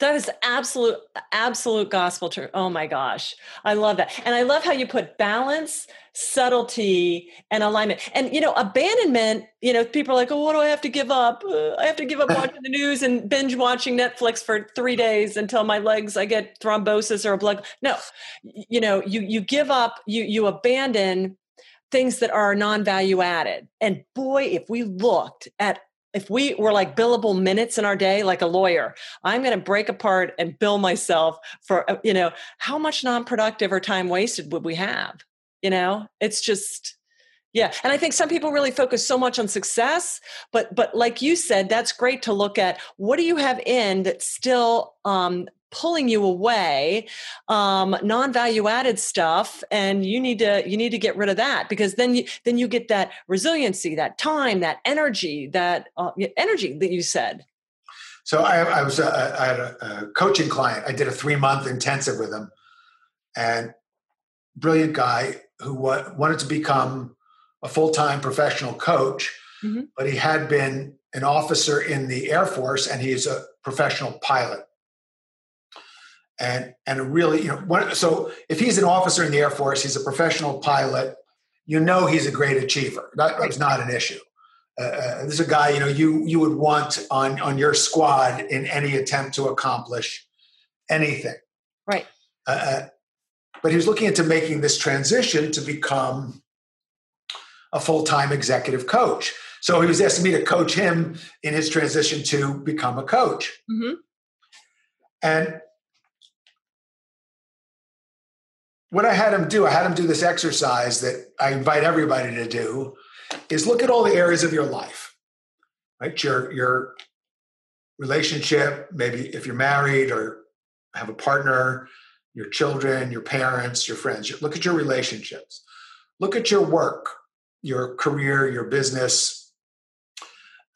A: That is absolute, absolute gospel truth. Oh my gosh. I love that. And I love how you put balance, subtlety, and alignment. And, you know, abandonment, you know, people are like, oh, what do I have to give up? Uh, I have to give up watching the news and binge watching Netflix for three days until my legs, I get thrombosis or a blood. No, you know, you, you give up, you, you abandon things that are non-value added. And boy, if we looked at if we were like billable minutes in our day like a lawyer i'm going to break apart and bill myself for uh, you know how much non-productive or time wasted would we have you know? It's just yeah and i think some people really focus so much on success but but like you said that's great to look at what do you have in that still um, pulling you away um, non-value added stuff and you need to you need to get rid of that because then you then you get that resiliency that time that energy that uh, energy that you said.
C: So i, I was uh, i had a, a, coaching client. I did a three month intensive with him. And brilliant guy who wa- wanted to become a full-time professional coach mm-hmm. but he had been an officer in the air force and he's a professional pilot and and really you know one, so if he's an officer in the air force he's a professional pilot you know he's a great achiever. That was not an issue. Uh, uh, this is a guy you know you you would want on on your squad in any attempt to accomplish anything.
A: Right.
C: Uh, uh but he was looking into making this transition to become a full-time executive coach. So he was asking me to coach him in his transition to become a coach. Mm-hmm. and what I had him do, I had him do this exercise that I invite everybody to do, is look at all the areas of your life, right? Your your relationship, maybe if you're married or have a partner, your children, your parents, your friends. Look at your relationships. Look at your work, your career, your business,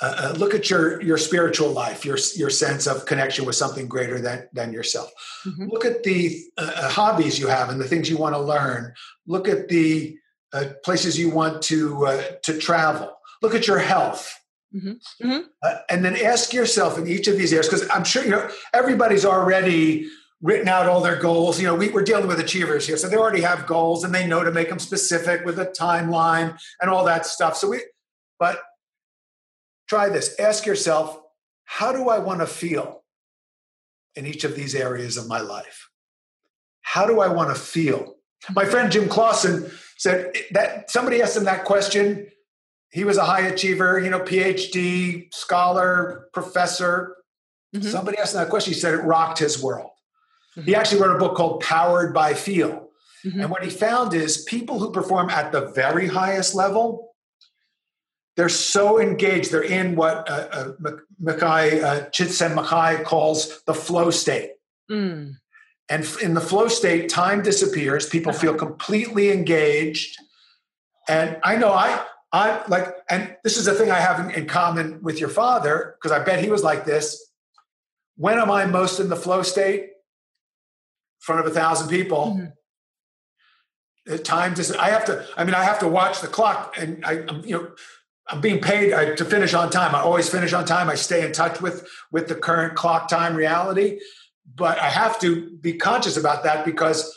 C: uh, uh, look at your your spiritual life, your your sense of connection with something greater than than yourself. Mm-hmm. Look at the uh, uh hobbies you have and the things you want to learn. Look at the uh, places you want to uh, to travel. Look at your health. Mm-hmm. Mm-hmm. and then ask yourself in each of these areas, because I'm sure you know everybody's already written out all their goals. You know, we, we're dealing with achievers here, so they already have goals and they know to make them specific with a timeline and all that stuff. So we, but try this. Ask yourself, how do I want to feel in each of these areas of my life? How do I want to feel? My friend Jim Clawson said that somebody asked him that question. He was a high achiever, you know, PhD, scholar, professor. Mm-hmm. Somebody asked him that question. He said it rocked his world. Mm-hmm. He actually wrote a book called Powered by Feel. Mm-hmm. And what he found is people who perform at the very highest level they're so engaged. They're in what uh, uh, Mackay, uh, Csikszentmihalyi calls the flow state. Mm. And in the flow state, time disappears. People uh-huh. feel completely engaged. And I know I, I like, and this is a thing I have in, in common with your father, because I bet he was like this. When am I most in the flow state? In front of a thousand people. Mm-hmm. Time just, I have to, I mean, I have to watch the clock and I, you know, I'm being paid uh, to finish on time. I always finish on time. I stay in touch with with the current clock time reality, but I have to be conscious about that because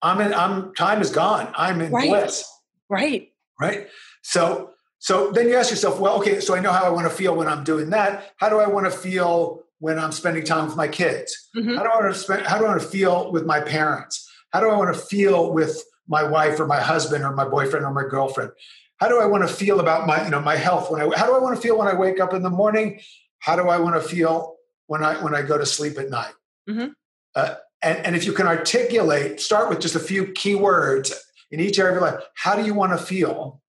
C: I'm in. I'm time is gone. I'm in
A: right.
C: bliss.
A: Right.
C: Right. So so then you ask yourself, well, okay, so I know how I want to feel when I'm doing that. How do I want to feel when I'm spending time with my kids? Mm-hmm. How do I want to spend? How do I want to feel with my parents? How do I want to feel with my wife or my husband or my boyfriend or my girlfriend? How do I want to feel about my, you know, my health? When I, how do I want to feel when I wake up in the morning? How do I want to feel when I when I go to sleep at night? Mm-hmm. Uh, and, and if you can articulate, start with just a few key words in each area of your life. How do you want to feel?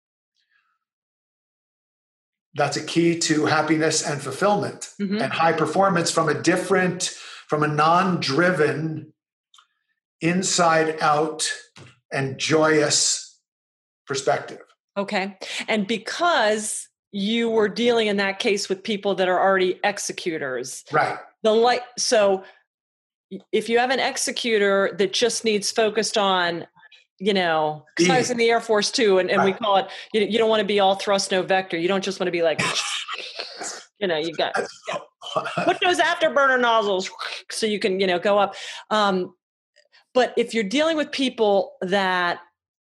C: That's a key to happiness and fulfillment mm-hmm. and high performance from a different, from a non-driven, inside out, and joyous perspective.
A: Okay. And because you were dealing in that case with people that are already executors.
C: Right.
A: The like so if you have an executor that just needs focused on you know, because I was in the Air Force too, and, and right. we call it, you, you don't want to be all thrust, no vector. You don't just want to be like, you know, you've got. Yeah. put those afterburner nozzles so you can you know go up um, but if you're dealing with people that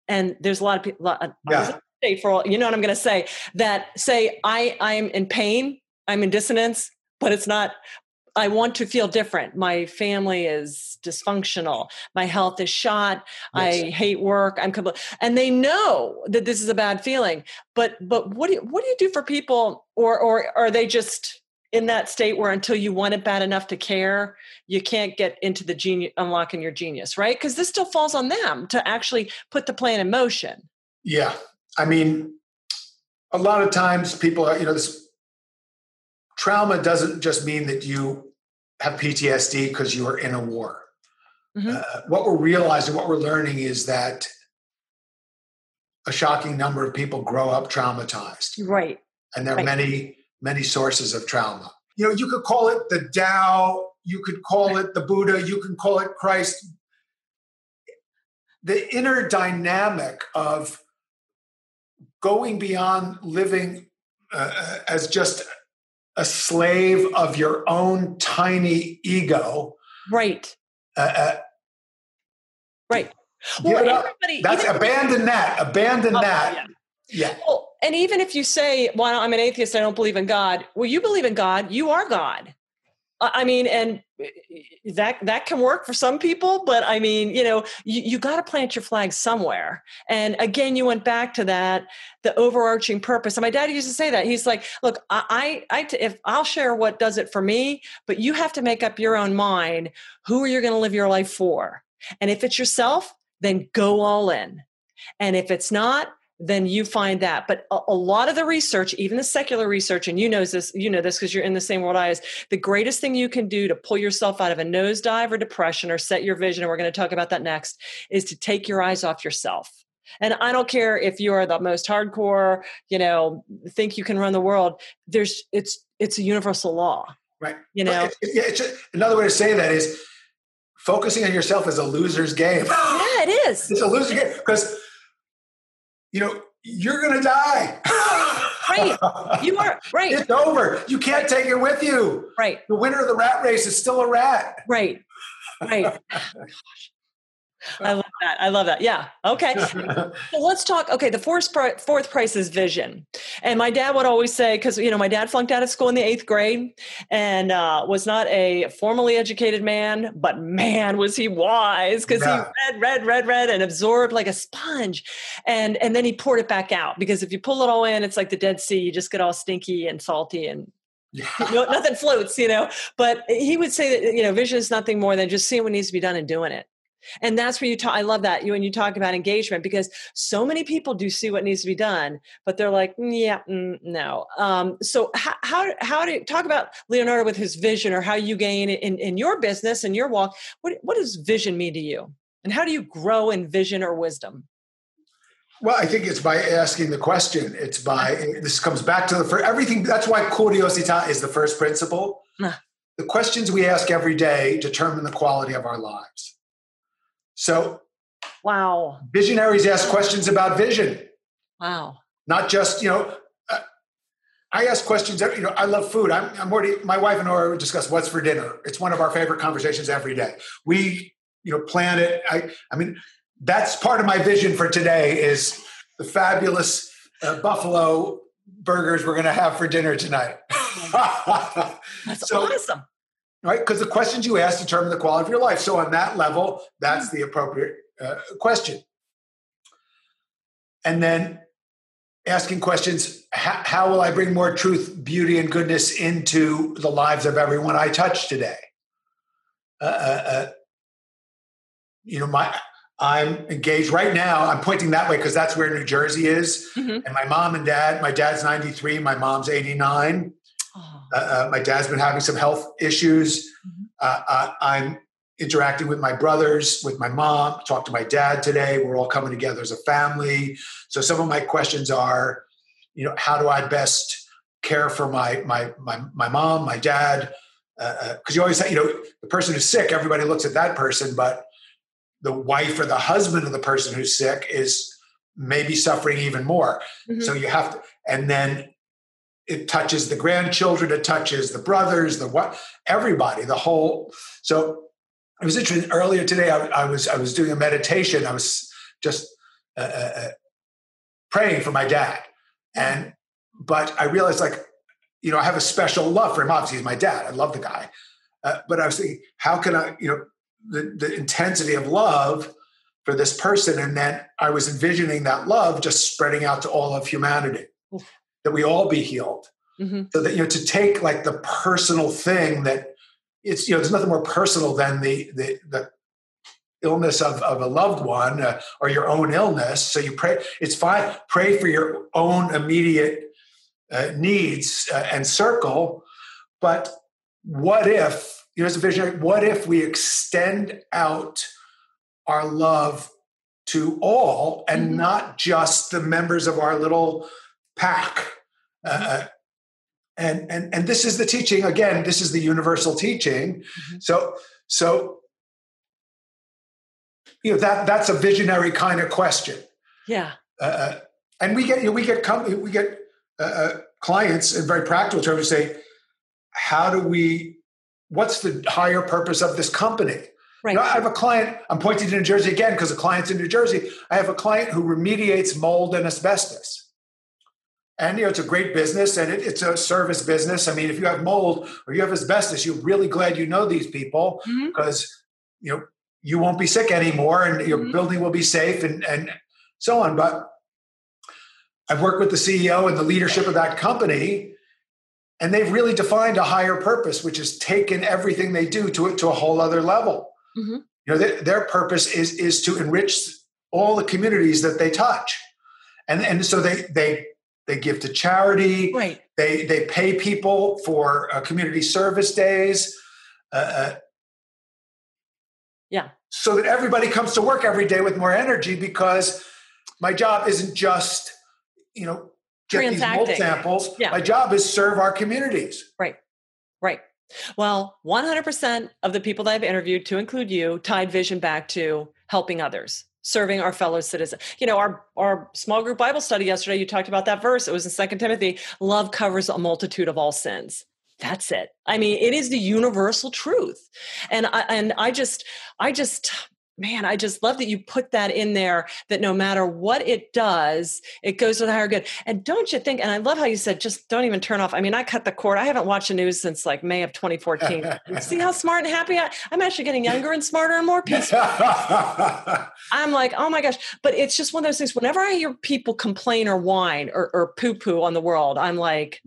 A: and there's a lot of people yeah. For all you know what i'm going to say that say i i'm in pain i'm in dissonance but it's not I want to feel different. My family is dysfunctional. My health is shot. Yes. I hate work. I'm compl- and they know that this is a bad feeling. But but what do you, what do you do for people or or are they just in that state where until you want it bad enough to care, you can't get into the genius unlocking your genius, right? Because this still falls on them to actually put the plan in motion.
C: Yeah. I mean, a lot of times people are, you know, this trauma doesn't just mean that you have PTSD because you were in a war. Mm-hmm. Uh, what we're realizing, what we're learning is that a shocking number of people grow up traumatized.
A: Right.
C: And there are
A: right.
C: many, many sources of trauma. You know, you could call it the Tao, you could call it the Buddha, you can call it Christ. The inner dynamic of going beyond living uh, as just a slave of your own tiny ego.
A: Right. Uh, uh, right.
C: Well, everybody, That's abandon that. Abandon oh, that. Yeah. yeah.
A: Well, and even if you say, "Well, I'm an atheist. I don't believe in God." Well, you believe in God. You are God. I mean, and eh, that that can work for some people, but I mean, you know, you, you got to plant your flag somewhere. And again, you went back to that the overarching purpose. And my dad used to say that he's like, "Look, I, I, if I'll share what does it for me, but you have to make up your own mind who are you going to live your life for. And if it's yourself, then go all in. And if it's not, then you find that. But a, a, lot of the research, even the secular research, and you know this, you know this because you're in the same world I is. The greatest thing you can do to pull yourself out of a nosedive or depression or set your vision, and we're going to talk about that next, is to take your eyes off yourself. And I don't care if you are the most hardcore, you know, think you can run the world. There's it's it's a universal law,
C: right?
A: You know,
C: yeah. It's a, another way to say that is focusing on yourself is a loser's game.
A: Yeah, it is.
C: it's a loser game because you know, you're going to die.
A: right. You are right.
C: It's over. You can't take it with you.
A: Right.
C: The winner of the rat race is still a rat.
A: Right. Right. I love that. I love that. Yeah. Okay. so let's talk. Okay. The fourth, fourth price is vision. And my dad would always say, because, you know, my dad flunked out of school in the eighth grade and uh, was not a formally educated man, but man, was he wise because yeah. he read, read, read, read and absorbed like a sponge. And, and then he poured it back out because if you pull it all in, it's like the Dead Sea. You just get all stinky and salty and yeah. no, nothing floats, you know. But he would say that you know, vision is nothing more than just seeing what needs to be done and doing it. And that's where you talk. I love that you when you talk about engagement because so many people do see what needs to be done, but they're like, mm, yeah, mm, no. Um, so how, how how do you talk about Leonardo with his vision or how you gain in in your business and your walk? What what does vision mean to you, and how do you grow in vision or wisdom?
C: Well, I think it's by asking the question. It's by this comes back to the for everything. That's why curiosità is the first principle. The questions we ask every day determine the quality of our lives. So,
A: wow.
C: Visionaries ask questions about vision.
A: Wow.
C: Not just, you know, uh, I ask questions. You know, I love food. I'm, I'm already. My wife and I discuss what's for dinner. It's one of our favorite conversations every day. We, you know, plan it. I, I mean, that's part of my vision for today. Is the fabulous uh, buffalo burgers we're going to have for dinner tonight.
A: that's so, awesome
C: right? Because the questions you ask determine the quality of your life. So, on that level, that's the appropriate uh, question. And then asking questions how, how, will I bring more truth, beauty, and goodness into the lives of everyone I touch today? Uh, uh, uh you know, my I'm engaged right now. I'm pointing that way because that's where New Jersey is. Mm-hmm. And my mom and dad, my dad's 93, my mom's 89. Uh, uh, my dad's been having some health issues. Mm-hmm. Uh, uh, I'm interacting with my brothers, with my mom, talked to my dad today. We're all coming together as a family. So some of my questions are, you know, how do I best care for my my my, my mom, my dad? Because uh, uh you always, say, you know, the person who's sick, everybody looks at that person, but the wife or the husband of the person who's sick is maybe suffering even more. Mm-hmm. So you have to, and then it touches the grandchildren, it touches the brothers, the what, everybody, the whole. So it was interesting. Earlier today, I, I was I was doing a meditation. I was just uh, uh, uh, praying for my dad, and but I realized like you know I have a special love for him. Obviously, he's my dad. I love the guy, uh, but I was thinking, how can I you know the the intensity of love for this person, and then I was envisioning that love just spreading out to all of humanity. That we all be healed. Mm-hmm. So that you know to take like the personal thing that it's you know there's nothing more personal than the the, the illness of, of a loved one uh, or your own illness so you pray it's fine pray for your own immediate uh, needs uh, and circle but what if you know as a visionary what if we extend out our love to all and mm-hmm. not just the members of our little pack uh, and and and this is the teaching again this is the universal teaching mm-hmm. so so you know that that's a visionary kind of question
A: yeah
C: uh, uh and we get you know, we get com- we get uh, uh, clients in very practical terms say how do we what's the higher purpose of this company Right. You know, I have a client, I'm pointing to New Jersey again because the client's in New Jersey. I have a client who remediates mold and asbestos and you know it's a great business and it, it's a service business i mean if you have mold or you have asbestos you're really glad you know these people mm-hmm. because you know you won't be sick anymore and your mm-hmm. building will be safe and and so on but i've worked with the ceo and the leadership of that company and they've really defined a higher purpose which is taken everything they do to it to a whole other level mm-hmm. you know their purpose is is to enrich all the communities that they touch and and so they they they give to charity.
A: Right.
C: They they pay people for uh, community service days. Uh, uh,
A: yeah.
C: So that everybody comes to work every day with more energy because my job isn't just you know get these mold samples. Yeah. My job is serve our communities.
A: Right. Right. Well, 100% of the people that I've interviewed, to include you, tied vision back to helping others serving our fellow citizens. You know, our our small group Bible study yesterday, you talked about that verse. It was in Second Timothy. Love covers a multitude of all sins. That's it. I mean, it is the universal truth. And I and I just I just man, I just love that you put that in there that no matter what it does, it goes to the higher good. And don't you think, and I love how you said, just don't even turn off. I mean, I cut the cord. I haven't watched the news since like May of 2014. See how smart and happy I I'm actually getting younger and smarter and more peaceful. I'm like, oh my gosh. But it's just one of those things. Whenever I hear people complain or whine or, or poo poo on the world, I'm like,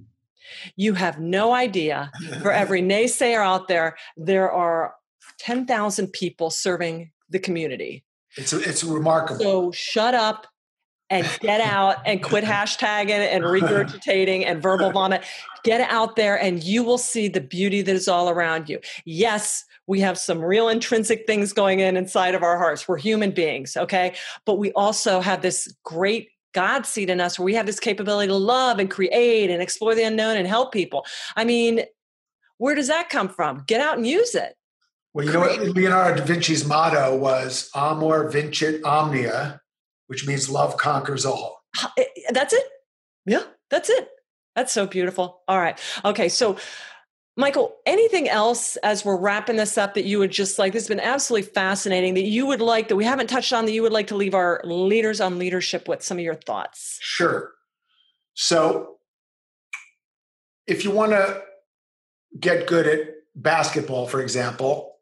A: you have no idea. For every naysayer out there, there are 10,000 people serving the community.
C: It's it's remarkable.
A: So shut up and get out and quit hashtagging and regurgitating and verbal vomit. Get out there and you will see the beauty that is all around you. Yes, we have some real intrinsic things going in inside of our hearts. We're human beings, okay? But we also have this great God seed in us where we have this capability to love and create and explore the unknown and help people. I mean, where does that come from? Get out and use it.
C: Well, you know what Leonardo da Vinci's motto was amor vincit omnia, which means love conquers all.
A: Eh, that's it. Yeah, that's it. That's so beautiful. All right. Okay. So, Michael, anything else as we're wrapping this up that you would just like? This has been absolutely fascinating that you would like that we haven't touched on that you would like to leave our leaders on leadership with some of your thoughts?
C: Sure. So, if you want to get good at basketball, for example,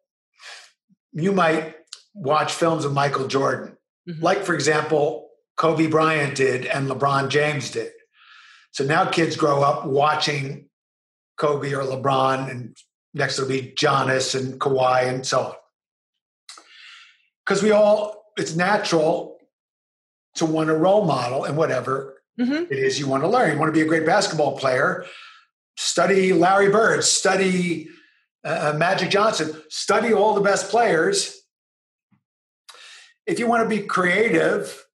C: you might watch films of Michael Jordan, mm-hmm. like, for example, Kobe Bryant did and LeBron James did. So now kids grow up watching Kobe or LeBron, and next it'll be Giannis and Kawhi and so on. Because we all, it's natural to want a role model and whatever mm-hmm. it is you want to learn. You want to be a great basketball player, study Larry Bird, study uh, uh, Magic Johnson, study all the best players. If you want to be creative,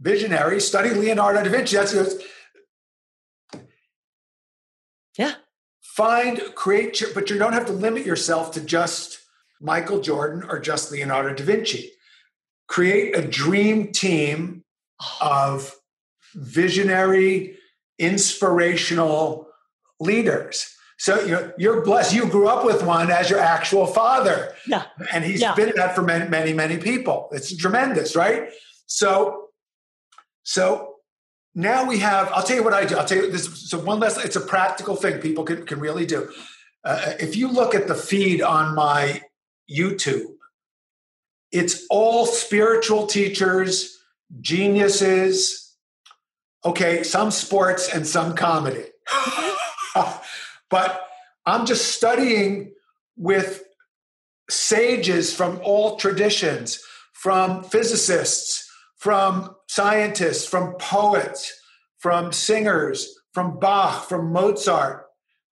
C: visionary, study Leonardo da Vinci. That's
A: yeah.
C: Find, create, but you don't have to limit yourself to just Michael Jordan or just Leonardo da Vinci. Create a dream team of visionary, inspirational leaders. So you're, you're blessed. You grew up with one as your actual father.
A: Yeah.
C: And he's
A: Yeah.
C: been that for many, many, many people. It's tremendous, right? So, so now we have, I'll tell you what I do. I'll tell you this. So one last, it's a practical thing people can, can really do. Uh, if you look at the feed on my YouTube, it's all spiritual teachers, geniuses, okay, some sports and some comedy. but I'm just studying with sages from all traditions, from physicists, from scientists, from poets, from singers, from Bach, from Mozart,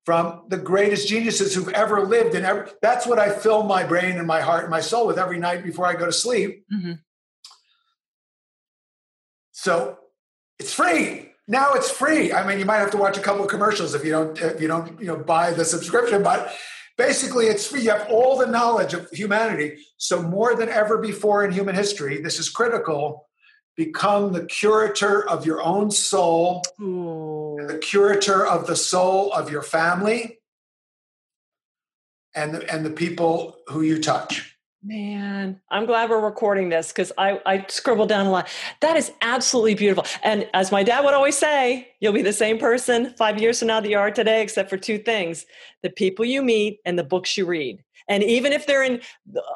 C: from the greatest geniuses who've ever lived. And ever, that's what I fill my brain and my heart and my soul with every night before I go to sleep.
A: Mhm.
C: So it's free. Now it's free. I mean, you might have to watch a couple of commercials if you don't if you don't you know buy the subscription, but basically it's free. You have all the knowledge of humanity. So more than ever before in human history, this is critical. Become the curator of your own soul,
A: Ooh.
C: the curator of the soul of your family, and the, and the people who you touch.
A: Man, I'm glad we're recording this because I, I scribbled down a lot. That is absolutely beautiful. And as my dad would always say, you'll be the same person five years from now that you are today, except for two things the people you meet and the books you read. And even if they're in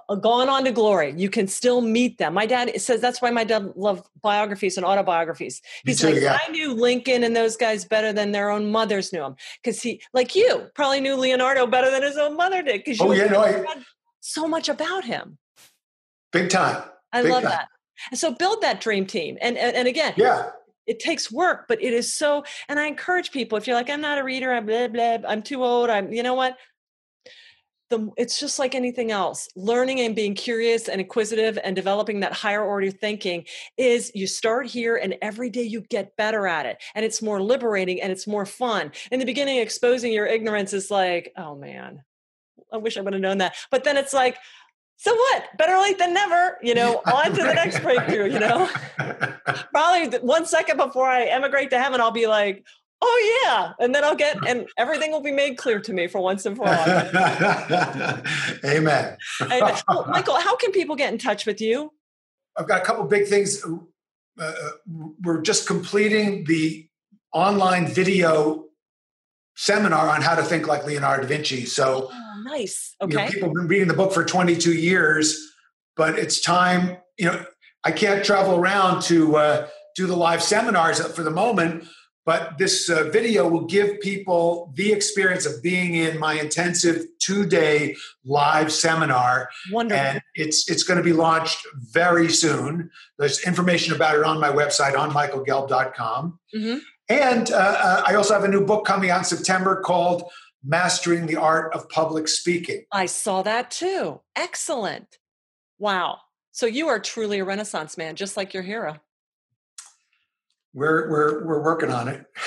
A: uh, gone on to glory, you can still meet them. My dad says that's why my dad loved biographies and autobiographies. He's
C: too,
A: like,
C: yeah.
A: I knew Lincoln and those guys better than their own mothers knew him. Because he, like you, probably knew Leonardo better than his own mother did. Because you
C: Oh, yeah, no, I-
A: so much about him.
C: Big time.
A: I
C: Big
A: love
C: time.
A: that. And so build that dream team. And, and and again,
C: Yeah.
A: it takes work, but it is so. And I encourage people if you're like, I'm not a reader, I'm blah blah, I'm too old. I'm, you know what? The it's just like anything else. Learning and being curious and inquisitive and developing that higher order thinking is you start here and every day you get better at it. And it's more liberating and it's more fun. In the beginning, exposing your ignorance is like, oh man, I wish I would have known that. But then it's like, so what? Better late than never, you know, on to the next breakthrough, you know? Probably one second before I emigrate to heaven, I'll be like, oh yeah. And then I'll get, and everything will be made clear to me for once and for all.
C: Amen.
A: Amen. Well, Michael, how can people get in touch with you?
C: I've got a couple big things. Uh, uh, we're just completing the online video seminar on how to think like Leonardo da Vinci. So,
A: Oh, nice.
C: you know,
A: Okay.
C: people have been reading the book for 22 years, but it's time. You know, I can't travel around to uh, do the live seminars for the moment, but this uh, video will give people the experience of being in my intensive two-day live seminar
A: Wonderful.
C: and it's it's going to be launched very soon. There's information about it on my website on michaelgelb.com.
A: Mhm.
C: And uh, uh, I also have a new book coming out September called Mastering the Art of Public Speaking.
A: I saw that too. Excellent. Wow. So you are truly a renaissance man, just like your hero.
C: We're we're we're working on it.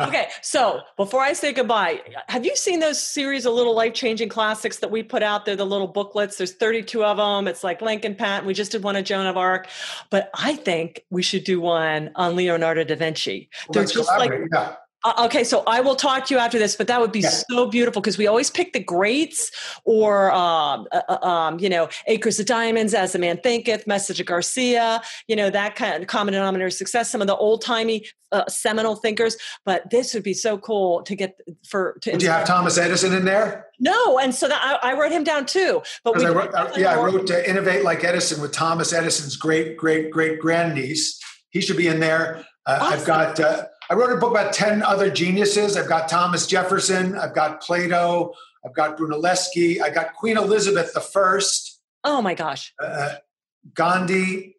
A: okay, so before I say goodbye, have you seen those series of little life changing classics that we put out there? The little booklets. There's 32 of them. It's like Lincoln Pat. We just did one on Joan of Arc, but I think we should do one on Leonardo da Vinci. They're just like
C: yeah.
A: Uh, okay, so I will talk to you after this, but that would be
C: Yeah.
A: so beautiful because we always pick the greats or, um, uh, uh, um, you know, Acres of Diamonds, As a Man Thinketh, Message of Garcia, you know, that kind of common denominator of success, some of the old timey uh, seminal thinkers. But this would be so cool to get for to.
C: Do you have Thomas Edison in there?
A: No, and so that I, I wrote him down too. But we
C: I wrote, uh, yeah, I wrote to Innovate Like Edison with Thomas Edison's great great great grandniece. He should be in there. Uh, I've
A: Awesome.
C: got. I wrote a book about ten other geniuses. I've got Thomas Jefferson. I've got Plato. I've got Brunelleschi. I got Queen Elizabeth the First.
A: Oh my gosh.
C: Uh, Gandhi.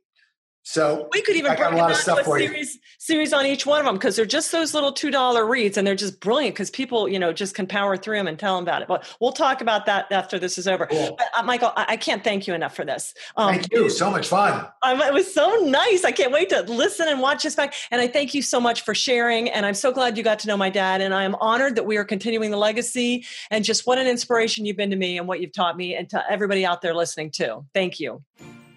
C: So
A: We could even
C: I got a lot
A: it
C: of stuff
A: to a
C: for you.
A: series, series on each one of them because they're just those little two dollar reads and they're just brilliant because people you know just can power through them and tell them about it. But we'll talk about that after this is over.
C: Cool.
A: But, uh, Michael, I, I can't thank you enough for this. Um,
C: Thank you. So much fun.
A: um, it was so nice. I can't wait to listen and watch this back. And I thank you so much for sharing. And I'm so glad you got to know my dad. And I am honored that we are continuing the legacy. And just what an inspiration you've been to me and what you've taught me, and to everybody out there listening too. Thank you.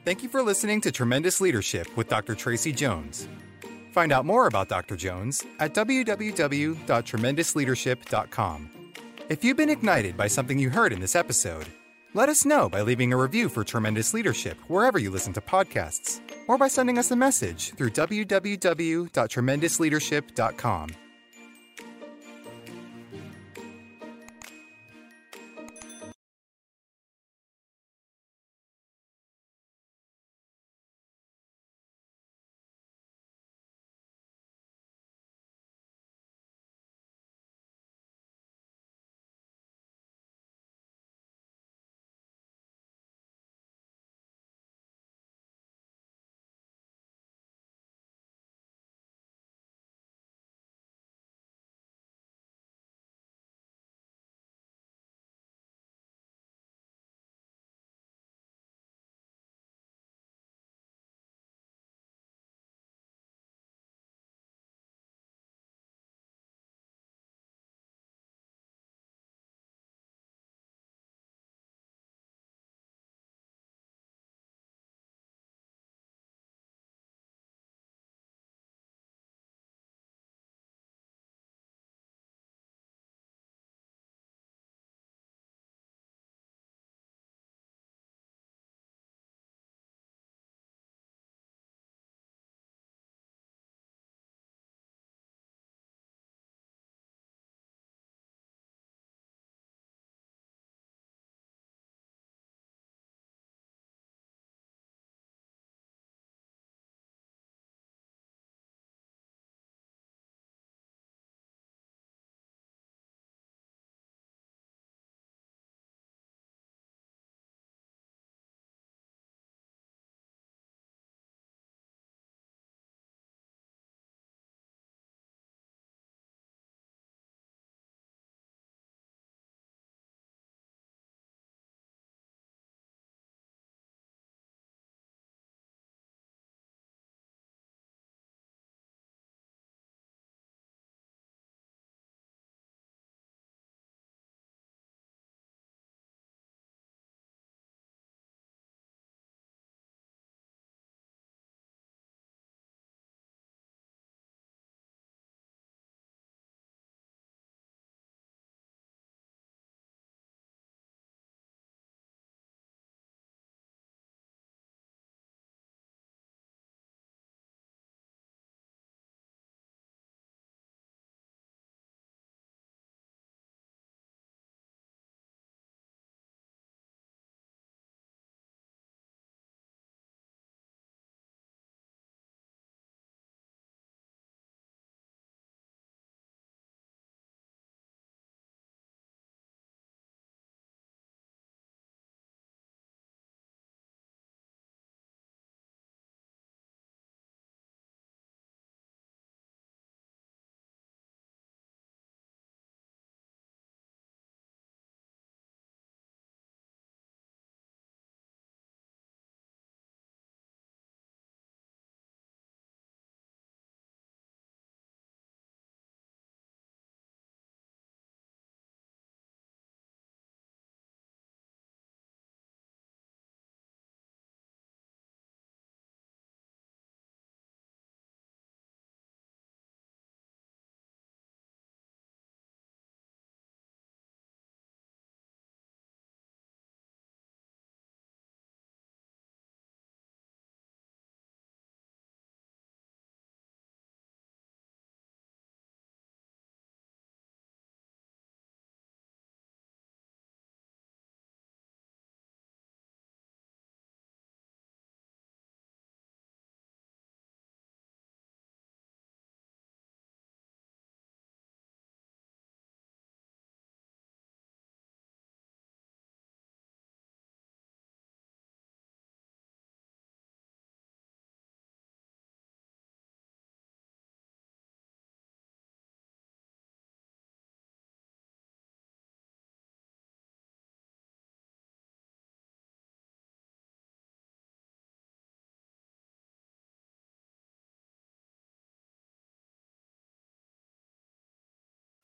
B: Thank you for listening to Tremendous Leadership with Dr. Tracy Jones. Find out more about Dr. Jones at www.tremendousleadership.com. If you've been ignited by something you heard in this episode, let us know by leaving a review for Tremendous Leadership wherever you listen to podcasts, or by sending us a message through www.tremendousleadership.com.